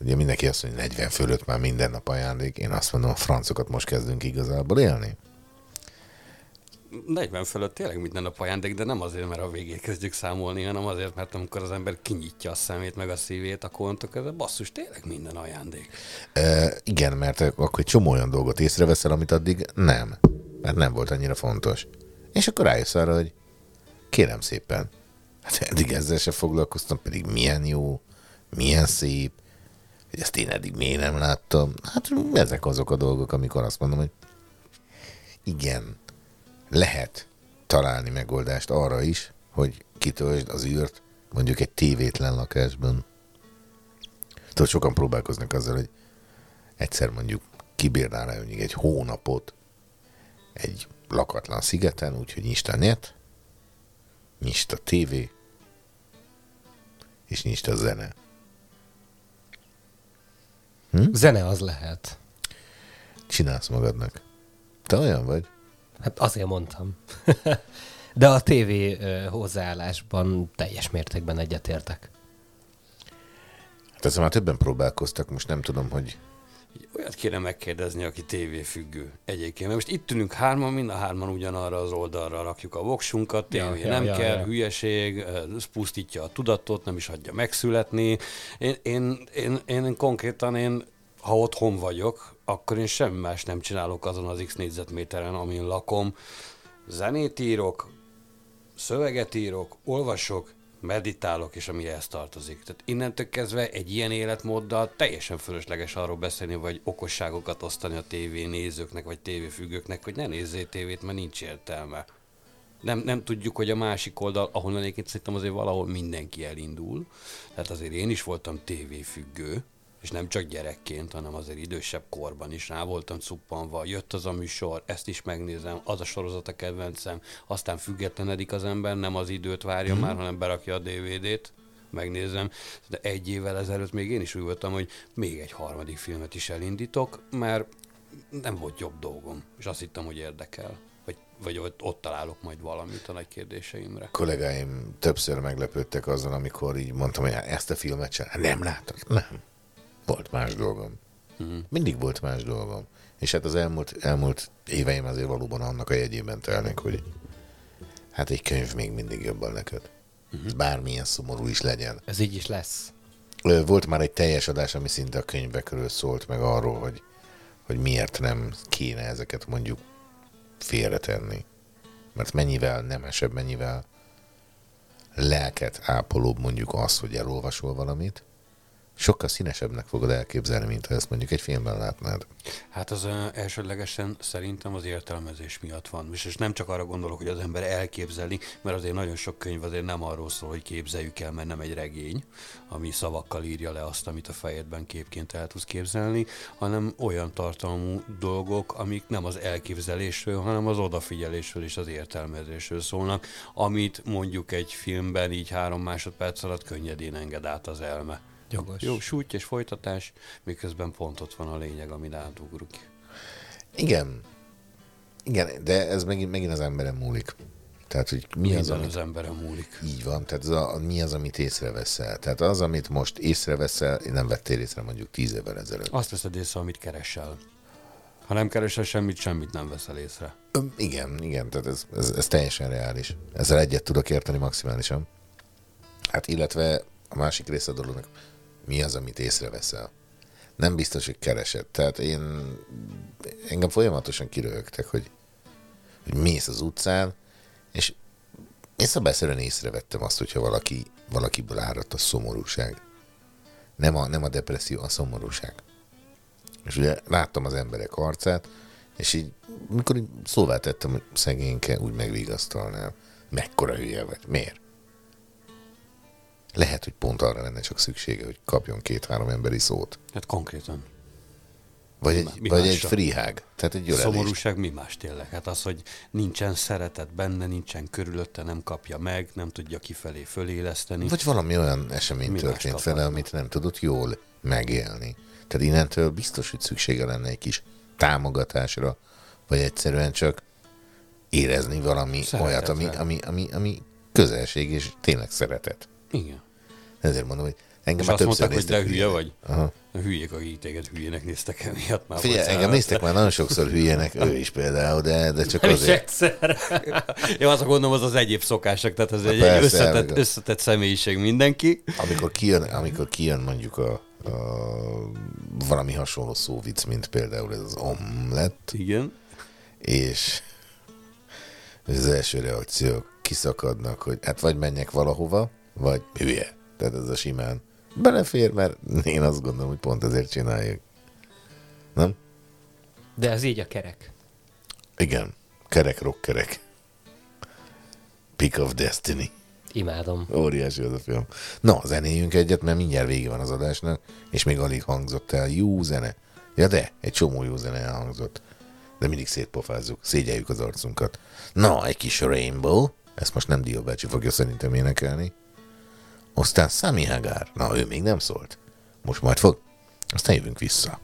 ugye mindenki azt mondja, hogy 40 fölött már minden nap ajándék. Én azt mondom, a francokat most kezdünk igazából élni. 40 fölött tényleg minden nap ajándék, de nem azért, mert a végét kezdjük számolni, hanem azért, mert amikor az ember kinyitja a szemét, meg a szívét, akkor onnantól kezdve basszus, tényleg minden ajándék. E, igen, mert akkor egy csomó olyan dolgot észreveszel, amit addig nem. Mert nem volt annyira fontos. És akkor rájössz arra, hogy kérem szépen, hát eddig ezzel se foglalkoztam, pedig milyen jó, milyen szép, hogy ezt én eddig miért nem láttam. Hát ezek azok a dolgok, amikor azt mondom, hogy igen, lehet találni megoldást arra is, hogy kitöltsd az űrt mondjuk egy tévétlen lakásban. Tudod, sokan próbálkoznak azzal, hogy egyszer mondjuk kibírnál rá mondjuk egy hónapot egy lakatlan szigeten, úgyhogy nyisd a net, nyisd a tévé, és nyisd a zene. Hm? Zene az lehet. Csinálsz magadnak. Te olyan vagy? Hát azért mondtam. *laughs* De a tévé hozzáállásban teljes mértékben egyetértek. Hát ezzel már többen próbálkoztak, most nem tudom, hogy Olyat kéne megkérdezni, aki tévéfüggő egyébként. Mert most itt ülünk hárman, mind a hárman ugyanarra az oldalra rakjuk a voksunkat, tévé Ja, ja, nem ja, kell, ja. hülyeség, ez pusztítja a tudatot, nem is hagyja megszületni. Én, én, én, én konkrétan, én, ha otthon vagyok, akkor én semmi más nem csinálok azon az x négyzetméteren, amin lakom. Zenét írok, szöveget írok, olvasok, meditálok, és ami ehhez tartozik. Tehát innentől kezdve egy ilyen életmóddal teljesen fölösleges arról beszélni, vagy okosságokat osztani a tévé nézőknek, vagy tévéfüggőknek, hogy ne nézzél tévét, mert nincs értelme. Nem, nem tudjuk, hogy a másik oldal, ahonnan egyébként szerintem azért valahol mindenki elindul. Tehát azért én is voltam tévéfüggő, és nem csak gyerekként, hanem azért idősebb korban is rá voltam cuppanva, jött az a műsor, ezt is megnézem, az a sorozat a kedvencem, aztán függetlenedik az ember, nem az időt várja Mhm. már, hanem berakja a DVD-t, megnézem. De egy évvel ezelőtt még én is úgy voltam, hogy még egy harmadik filmet is elindítok, mert nem volt jobb dolgom, és azt hittem, hogy érdekel. Vagy, vagy ott, ott találok majd valamit a nagy kérdéseimre. kollégáim többször meglepődtek azon, amikor így mondtam, hogy ezt a filmet sem. Hát nem látod? Nem. Volt más dolgom. Mhm. Mindig volt más dolgom. És hát az elmúlt, elmúlt éveim azért valóban annak a jegyében telnek, hogy hát egy könyv még mindig jobban neked. Mhm. Bármilyen szomorú is legyen. Ez így is lesz. Volt már egy teljes adás, ami szinte a könyvekről szólt, meg arról, hogy, hogy miért nem kéne ezeket mondjuk félretenni. Mert mennyivel nemesebb, mennyivel lelket ápolóbb mondjuk az, hogy elolvasol valamit, sokkal színesebbnek fogod elképzelni, mint ha ezt mondjuk egy filmben látnád. Hát az elsődlegesen szerintem az értelmezés miatt van. És nem csak arra gondolok, hogy az ember elképzeli, mert azért nagyon sok könyv azért nem arról szól, hogy képzeljük el, mert nem egy regény, ami szavakkal írja le azt, amit a fejedben képként el tudsz képzelni, hanem olyan tartalmú dolgok, amik nem az elképzelésről, hanem az odafigyelésről és az értelmezésről szólnak, amit mondjuk egy filmben így három másodperc alatt könnyedén enged át az elme. Jogos. Jó, sújt és folytatás, miközben pont ott van a lényeg, amin átugruk. Igen. Igen, de ez megint, megint az emberen múlik. Tehát, hogy mi az, Minden amit... az emberen múlik. Így van, tehát az a, mi az, amit észreveszel. Tehát az, amit most észreveszel, nem vettél észre mondjuk tíz évvel ezelőtt. Azt veszed észre, amit keresel. Ha nem keresel semmit, semmit nem veszel észre. Ö, Igen, igen, tehát ez, ez, ez teljesen reális. Ezzel egyet tudok érteni maximálisan. Hát illetve a másik része a dolognak, mi az, amit észreveszel. Nem biztos, hogy keresed. Tehát én, engem folyamatosan kiröhögtek, hogy, hogy mész az utcán, és én szabályszerűen észrevettem azt, hogyha valaki, valakiből áradt a szomorúság. Nem a, nem a depresszió, a szomorúság. És ugye láttam az emberek arcát, és így, mikor így szóvá tettem, hogy szegényke, úgy megvigasztalnál. Mekkora hülye vagy. Miért? Lehet, hogy pont arra lenne csak szüksége, hogy kapjon két-három emberi szót. Hát konkrétan. Vagy Mi egy, mi vagy egy freehag. Tehát egy ölelés. Szomorúság mi más tényleg? Hát az, hogy nincsen szeretet benne, nincsen körülötte, nem kapja meg, nem tudja kifelé föléleszteni. Vagy valami olyan esemény Mi történt vele, amit nem tudott jól megélni. Tehát innentől biztos, hogy szüksége lenne egy kis támogatásra, vagy egyszerűen csak érezni valami Szeretetre. olyat, ami, ami, ami, ami közelség és tényleg szeretet. Igen. Ezért mondom, hogy engem És már azt többször mondták, hogy te hülye vagy? Aha. A hülyék, akik téged hülyének néztek emiatt már. Figyelj, engem néztek már nagyon sokszor hülyének, ő is például, de, de csak Nem azért. egyszer. Jó, azt gondolom, az az egyéb szokások, tehát ez egy, egy összetett, amikor- összetett személyiség mindenki. Amikor kijön, amikor kijön mondjuk a, a valami hasonló szóvic, mint például ez az omlett, Igen. és az első reakciók kiszakadnak, hogy hát vagy menjek valahova, vagy hülye. Tehát ez a simán belefér, mert én azt gondolom, hogy pont ezért csináljuk. Nem? De ez így a kerek. Igen. Kerek, rock, kerek. Pick of Destiny. Imádom. Óriási az a film. Na, zenéljünk egyet, mert mindjárt vége van az adásnak, és még alig hangzott el jó zene. Ja de, egy csomó jó zene elhangzott. De mindig szétpofázzuk, szégyeljük az arcunkat. Na, egy kis Rainbow, ezt most nem Dio bácsi fogja szerintem énekelni. Aztán Sami Hagar, na ő még nem szólt. Most majd fog. Aztán jövünk vissza.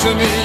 To me.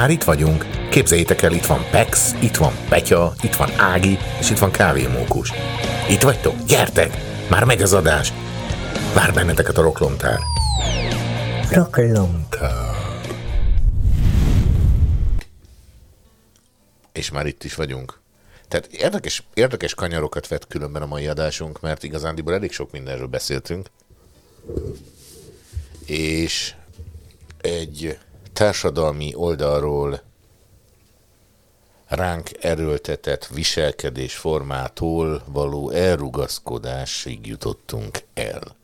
Már itt vagyunk. Képzeljétek el, itt van Pex, itt van Petya, itt van Ági, és itt van Kávémókus. Itt vagytok? Gyertek! Már megy az adás. Vár benneteket a roklomtár. Roklomtár. És már itt is vagyunk. Tehát érdekes, érdekes kanyarokat vett különben a mai adásunk, mert igazándiból elég sok mindenről beszéltünk. És egy társadalmi oldalról ránk erőltetett viselkedés formától való elrugaszkodásig jutottunk el.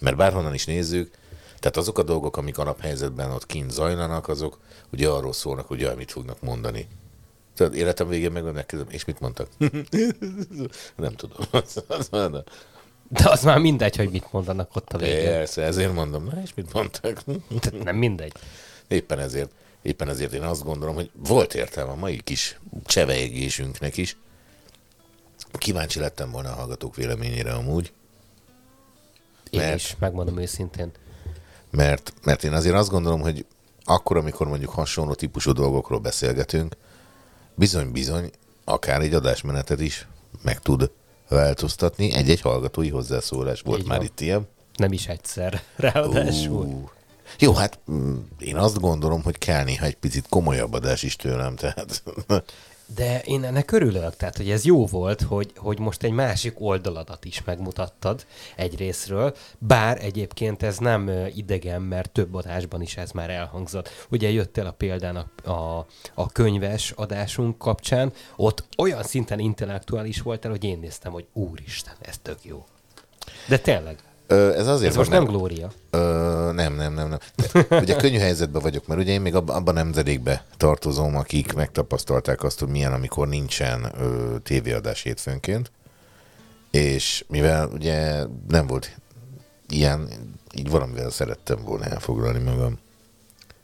Mert bárhonnan is nézzük, tehát azok a dolgok, amik alaphelyzetben ott kint zajlanak, azok ugye arról szólnak, hogy jaj, mit fognak mondani. Tehát életem végén meg megkezdem, és mit mondtak? *laughs* Nem tudom. *laughs* De az már mindegy, hogy mit mondanak ott a végén. Persze, ezért mondom. Na, és mit mondtak? Tehát nem mindegy. Éppen ezért, éppen ezért én azt gondolom, hogy volt értelme a mai kis csevegésünknek is. Kíváncsi lettem volna a hallgatók véleményére amúgy, Én Mert- is, megmondom őszintén. mert, mert én azért azt gondolom, hogy akkor, amikor mondjuk hasonló típusú dolgokról beszélgetünk, bizony-bizony, akár egy adásmenetet is meg tud változtatni. Egy-egy hallgatói hozzászólás volt Így már van. itt ilyen. Nem is egyszer, *laughs* ráadásul. Ú. Jó, hát mm, én azt gondolom, hogy kell néha egy picit komolyabb adás is tőlem, tehát *laughs* De én ennek örülök, tehát hogy ez jó volt, hogy, hogy most egy másik oldaladat is megmutattad egy részről, bár egyébként ez nem idegen, mert több adásban is ez már elhangzott. Ugye jött el a példán a, a, a könyves adásunk kapcsán, ott olyan szinten intellektuális voltál, hogy én néztem, hogy úristen, ez tök jó. De tényleg, ez azért ez most van, nem glória. Ö, nem, nem, nem, nem. De, ugye könnyű helyzetben vagyok, mert ugye én még abban abba nemzedékbe tartozom, akik megtapasztalták azt, hogy milyen, amikor nincsen ö, tévéadás hétfőnként, és mivel ugye nem volt ilyen, így valamivel szerettem volna elfoglalni magam.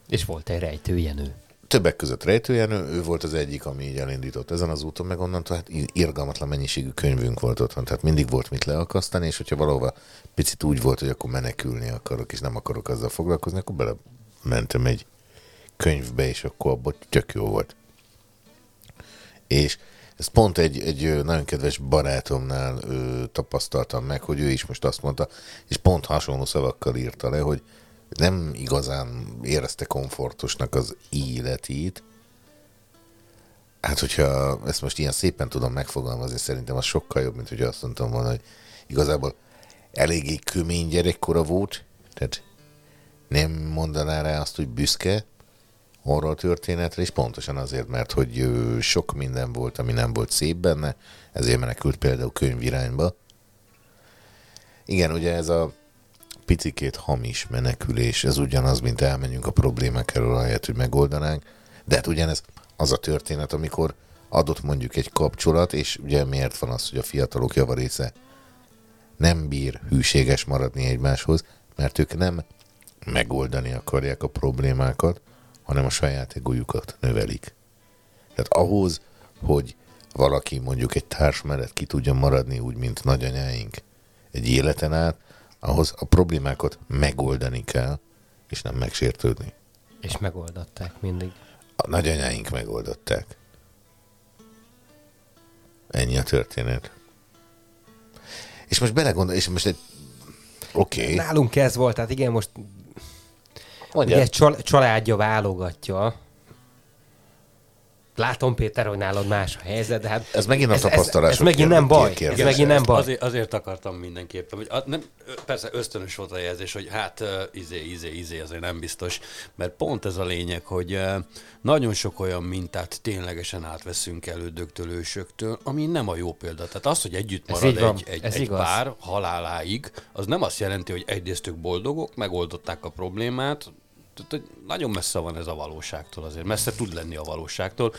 És volt egy rejtőjenő. Többek között rejtőjenő, ő volt az egyik, ami így elindított ezen az úton, meg onnantól hát irgalmatlan mennyiségű könyvünk volt otthon, tehát mindig volt mit leakasztani, és hogyha valahova picit úgy volt, hogy akkor menekülni akarok, és nem akarok azzal foglalkozni, akkor bele mentem egy könyvbe, és akkor abban tök jó volt. És ezt pont egy, egy nagyon kedves barátomnál ö, tapasztaltam meg, hogy ő is most azt mondta, és pont hasonló szavakkal írta le, hogy nem igazán érezte komfortosnak az életét. Hát, hogyha ezt most ilyen szépen tudom megfogalmazni, szerintem az sokkal jobb, mint hogy azt mondtam volna, hogy igazából eléggé kömény gyerekkora volt, tehát nem mondaná rá azt, hogy büszke arra a történetre, és pontosan azért, mert hogy sok minden volt, ami nem volt szép benne, ezért menekült például könyvirányba. Igen, ugye ez a picikét hamis menekülés, ez ugyanaz, mint elmenjünk a problémák elől, ahelyett, hogy megoldanánk. De hát ugyanez az a történet, amikor adott mondjuk egy kapcsolat, és ugye miért van az, hogy a fiatalok javarésze nem bír hűséges maradni egymáshoz, mert ők nem megoldani akarják a problémákat, hanem a saját egójukat növelik. Tehát ahhoz, hogy valaki mondjuk egy társ mellett ki tudja maradni úgy, mint nagyanyáink egy életen át, ahhoz a problémákat megoldani kell, és nem megsértődni. És megoldották mindig. A nagyanyáink megoldották. Ennyi a történet. És most belegondol, és most egy... Oké. Okay. Nálunk ez volt, tehát igen, most Mondja. ugye családja válogatja. Látom, Péter, hogy nálad más a helyzet, de hát... Ez megint a ez, ez, ez megint nem baj. Ez megint nem baj. Azért, azért akartam mindenképpen, hogy a, nem, persze ösztönös volt a jelzés, hogy hát izé, izé, izé, azért nem biztos, mert pont ez a lényeg, hogy nagyon sok olyan mintát ténylegesen átveszünk elődöktől, ősöktől, ami nem a jó példa. Tehát az, hogy együtt marad van, egy, egy, ez egy igaz. pár haláláig, az nem azt jelenti, hogy egyrészt ők boldogok, megoldották a problémát, tehát, hogy nagyon messze van ez a valóságtól azért. Messze tud lenni a valóságtól,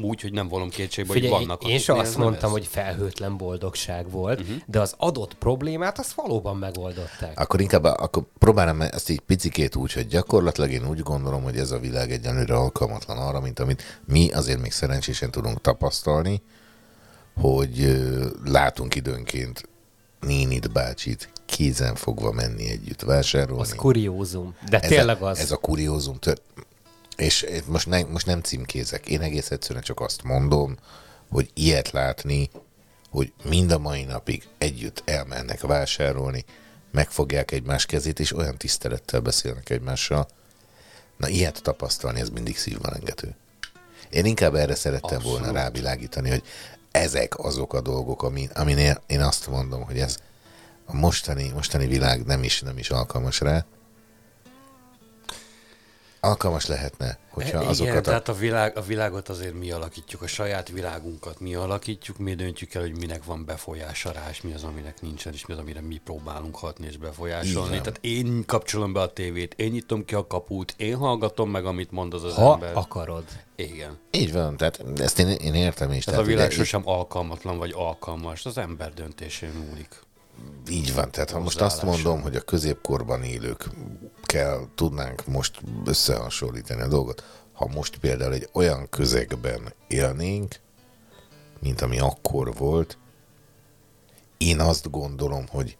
úgy, hogy nem vonom kétségbe, hogy Figyelj, vannak én se akiknél azt mondtam, ez. hogy felhőtlen boldogság volt, uh-huh. de az adott problémát azt valóban megoldották. Akkor inkább akkor próbálom ezt így picikét úgy, hogy gyakorlatilag én úgy gondolom, hogy ez a világ egyenlőre alkalmatlan arra, mint amit mi azért még szerencsésen tudunk tapasztalni, hogy látunk időnként nénit, bácsit kézen fogva menni együtt vásárolni. Az kuriózum. De ez tényleg a, az. Ez a kuriózum. Tört. És most, ne, most nem címkézek. Én egész egyszerűen csak azt mondom, hogy ilyet látni, hogy mind a mai napig együtt elmennek vásárolni, megfogják egymás kezét, és olyan tisztelettel beszélnek egymással. Na, ilyet tapasztalni, ez mindig szívmelengető. Én inkább erre szerettem Abszolút. volna rávilágítani, hogy ezek azok a dolgok, amin, amin én, én azt mondom, hogy ez a mostani, mostani világ nem is, nem is alkalmas rá. Alkalmas lehetne, hogyha Igen, azokat a... tehát a, világ, a világot azért mi alakítjuk, a saját világunkat mi alakítjuk, mi döntjük el, hogy minek van befolyása rá, és mi az, aminek nincsen, és mi az, amire mi próbálunk hatni és befolyásolni. van. Tehát én kapcsolom be a tévét, én nyitom ki a kaput, én hallgatom meg, amit mond az az Ha ember. akarod. Igen. Így van, tehát ezt én, én értem is. Tehát a világ sosem alkalmatlan vagy alkalmas, az ember döntésén múlik. Így van, tehát ha most azt mondom, hogy a középkorban élők kell, tudnánk most összehasonlítani a dolgot, ha most például egy olyan közegben élnénk, mint ami akkor volt, én azt gondolom, hogy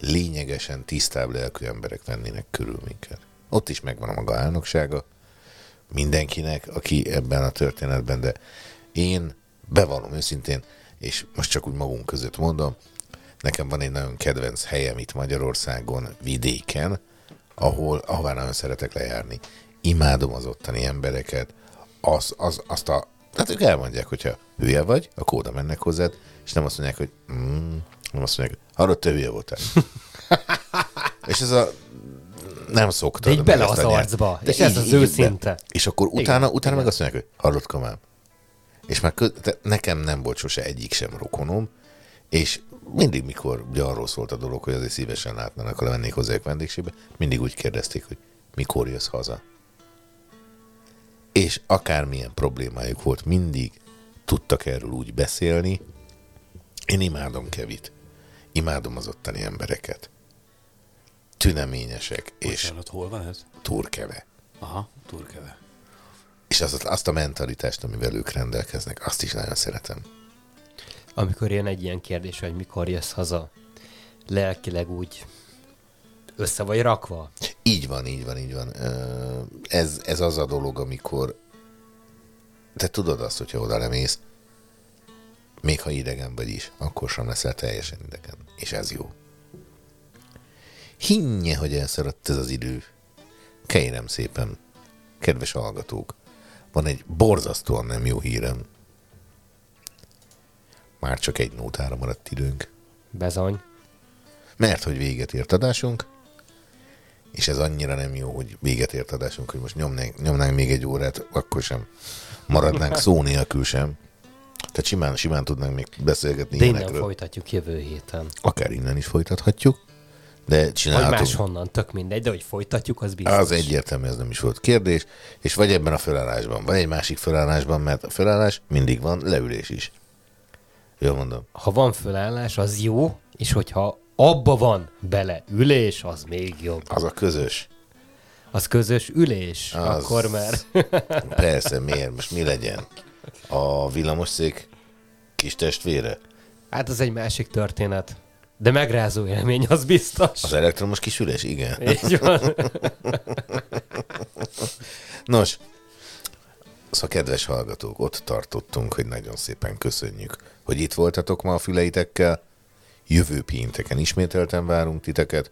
lényegesen tisztább lelkű emberek vennének körül minket. Ott is megvan a maga álnoksága, mindenkinek, aki ebben a történetben, de én bevallom őszintén, és most csak úgy magunk között mondom, nekem van egy nagyon kedvenc helyem itt Magyarországon, vidéken, ahol, ahová nagyon szeretek lejárni. Imádom az ottani embereket, az, az, azt a, tehát ők elmondják, hogyha hülye vagy, akkor oda mennek hozzád, és nem azt mondják, hogy mm, nem azt mondják, hogy hallod, te hülye voltál. *laughs* és ez a nem szoktad. De így bele az a arcba, De és ez így- az így be. őszinte. És akkor Igen, utána, utána igen. meg azt mondják, hogy hallod kamám. És már kö, te, nekem nem volt sose egyik sem rokonom, és mindig, mikor ugye arról szólt a dolog, hogy azért szívesen látnának, ha levennék hozzájuk vendégségbe, mindig úgy kérdezték, hogy mikor jössz haza. És akármilyen problémájuk volt, mindig tudtak erről úgy beszélni. Én imádom Kevit. Imádom az ottani embereket. Tüneményesek, és Bocsánat, hol van ez? turkeve. Aha, turkeve. És azt, azt a mentalitást, amivel ők rendelkeznek, azt is nagyon szeretem. Amikor jön egy ilyen kérdés, hogy mikor jössz haza, lelkileg úgy össze vagy rakva. Így van, így van, így van. Ez, ez az a dolog, amikor te tudod azt, hogyha oda lemész, még ha idegen vagy is, akkor sem leszel teljesen idegen. És ez jó. Hinnye, hogy elszaradt ez az idő. Kérem szépen, kedves hallgatók, van egy borzasztóan nem jó hírem. Már csak egy nótára maradt időnk. Bezony. Mert hogy véget ért adásunk, és ez annyira nem jó, hogy véget ért adásunk, hogy most nyomnánk, nyomnánk még egy órát, akkor sem maradnánk szó nélkül sem. Tehát simán, simán tudnánk még beszélgetni De innen ilyenekről. folytatjuk jövő héten. Akár innen is folytathatjuk, de Vagy csinálhatunk. máshonnan, tök mindegy, de hogy folytatjuk, az biztos. Az egyértelmű, ez nem is volt kérdés, és vagy ebben a felállásban, vagy egy másik felállásban, mert a felállás mindig van, leülés is. Jól mondom. Ha van fölállás, az jó, és hogyha abba van bele ülés, az még jobb. Az a közös. Az közös ülés, Az- akkor már... *laughs* Persze, miért? Most mi legyen? A villamosszék kis testvére? hát az egy másik történet. De megrázó élmény, az biztos. Az elektromos kisülés? Igen. Így van. *laughs* Nos, szóval kedves hallgatók, ott tartottunk, hogy nagyon szépen köszönjük, hogy itt voltatok ma a füleitekkel. Jövő pénteken ismételten várunk titeket.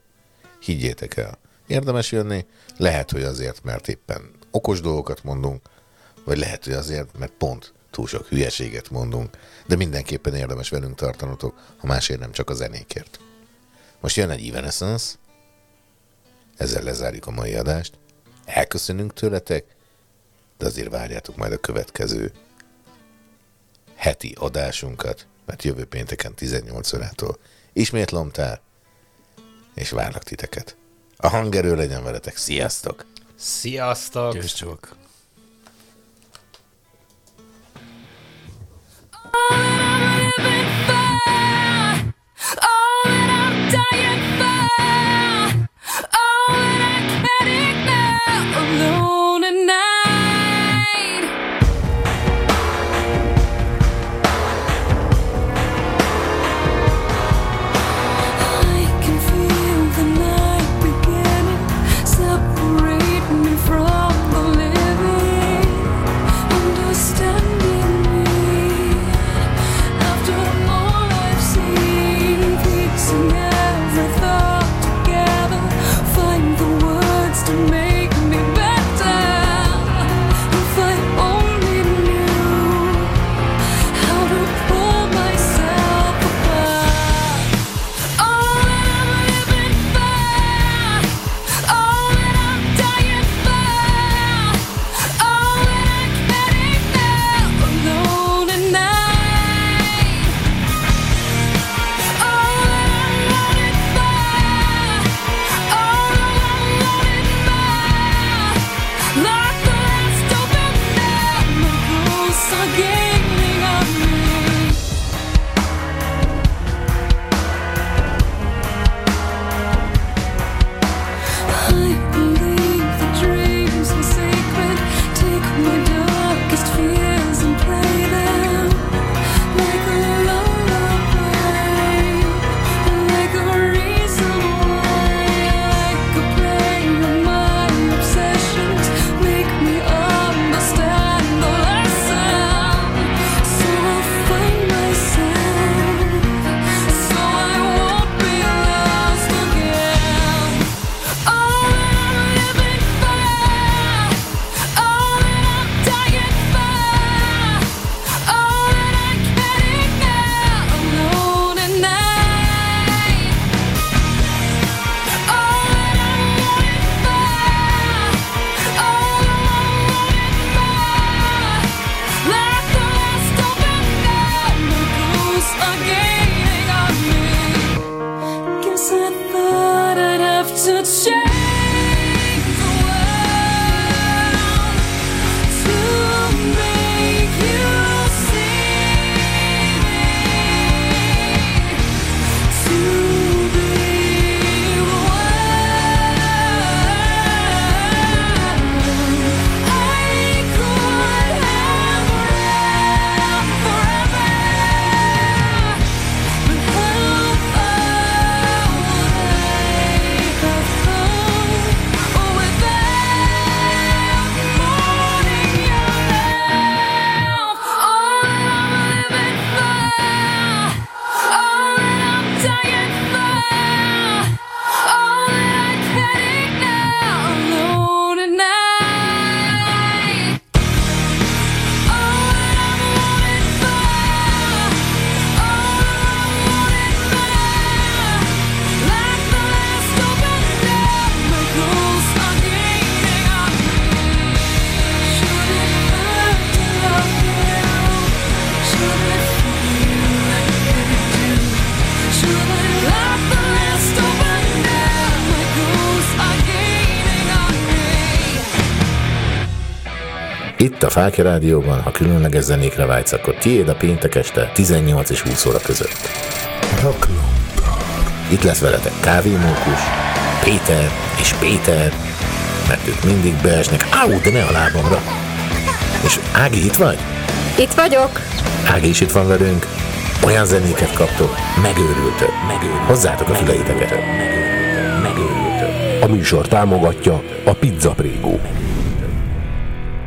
Higgyétek el, érdemes jönni. Lehet, hogy azért, mert éppen okos dolgokat mondunk, vagy lehet, hogy azért, mert pont túl sok hülyeséget mondunk, de mindenképpen érdemes velünk tartanotok, ha másért nem csak a zenékért. Most jön egy Evanescence, ezzel lezárjuk a mai adást. Elköszönünk tőletek, de azért várjátok majd a következő heti adásunkat, mert jövő pénteken 18 órától ismét lomtár, és várlak titeket. A hangerő legyen veletek. Sziasztok! Sziasztok! Győzcsok! Alone at night. Fáke Rádióban, ha különleges zenékre vágysz, akkor tiéd a péntek este 18 és 20 óra között. Itt lesz veletek Kávémókus, Péter és Péter, mert ők mindig beesnek, áú, de ne a lábamra. És Ági, itt vagy? Itt vagyok. Ági is itt van velünk. Olyan zenéket kaptok, megőrültök, megőrültök. Hozzátok a füleiteket. A műsor támogatja a Pizza Prégó.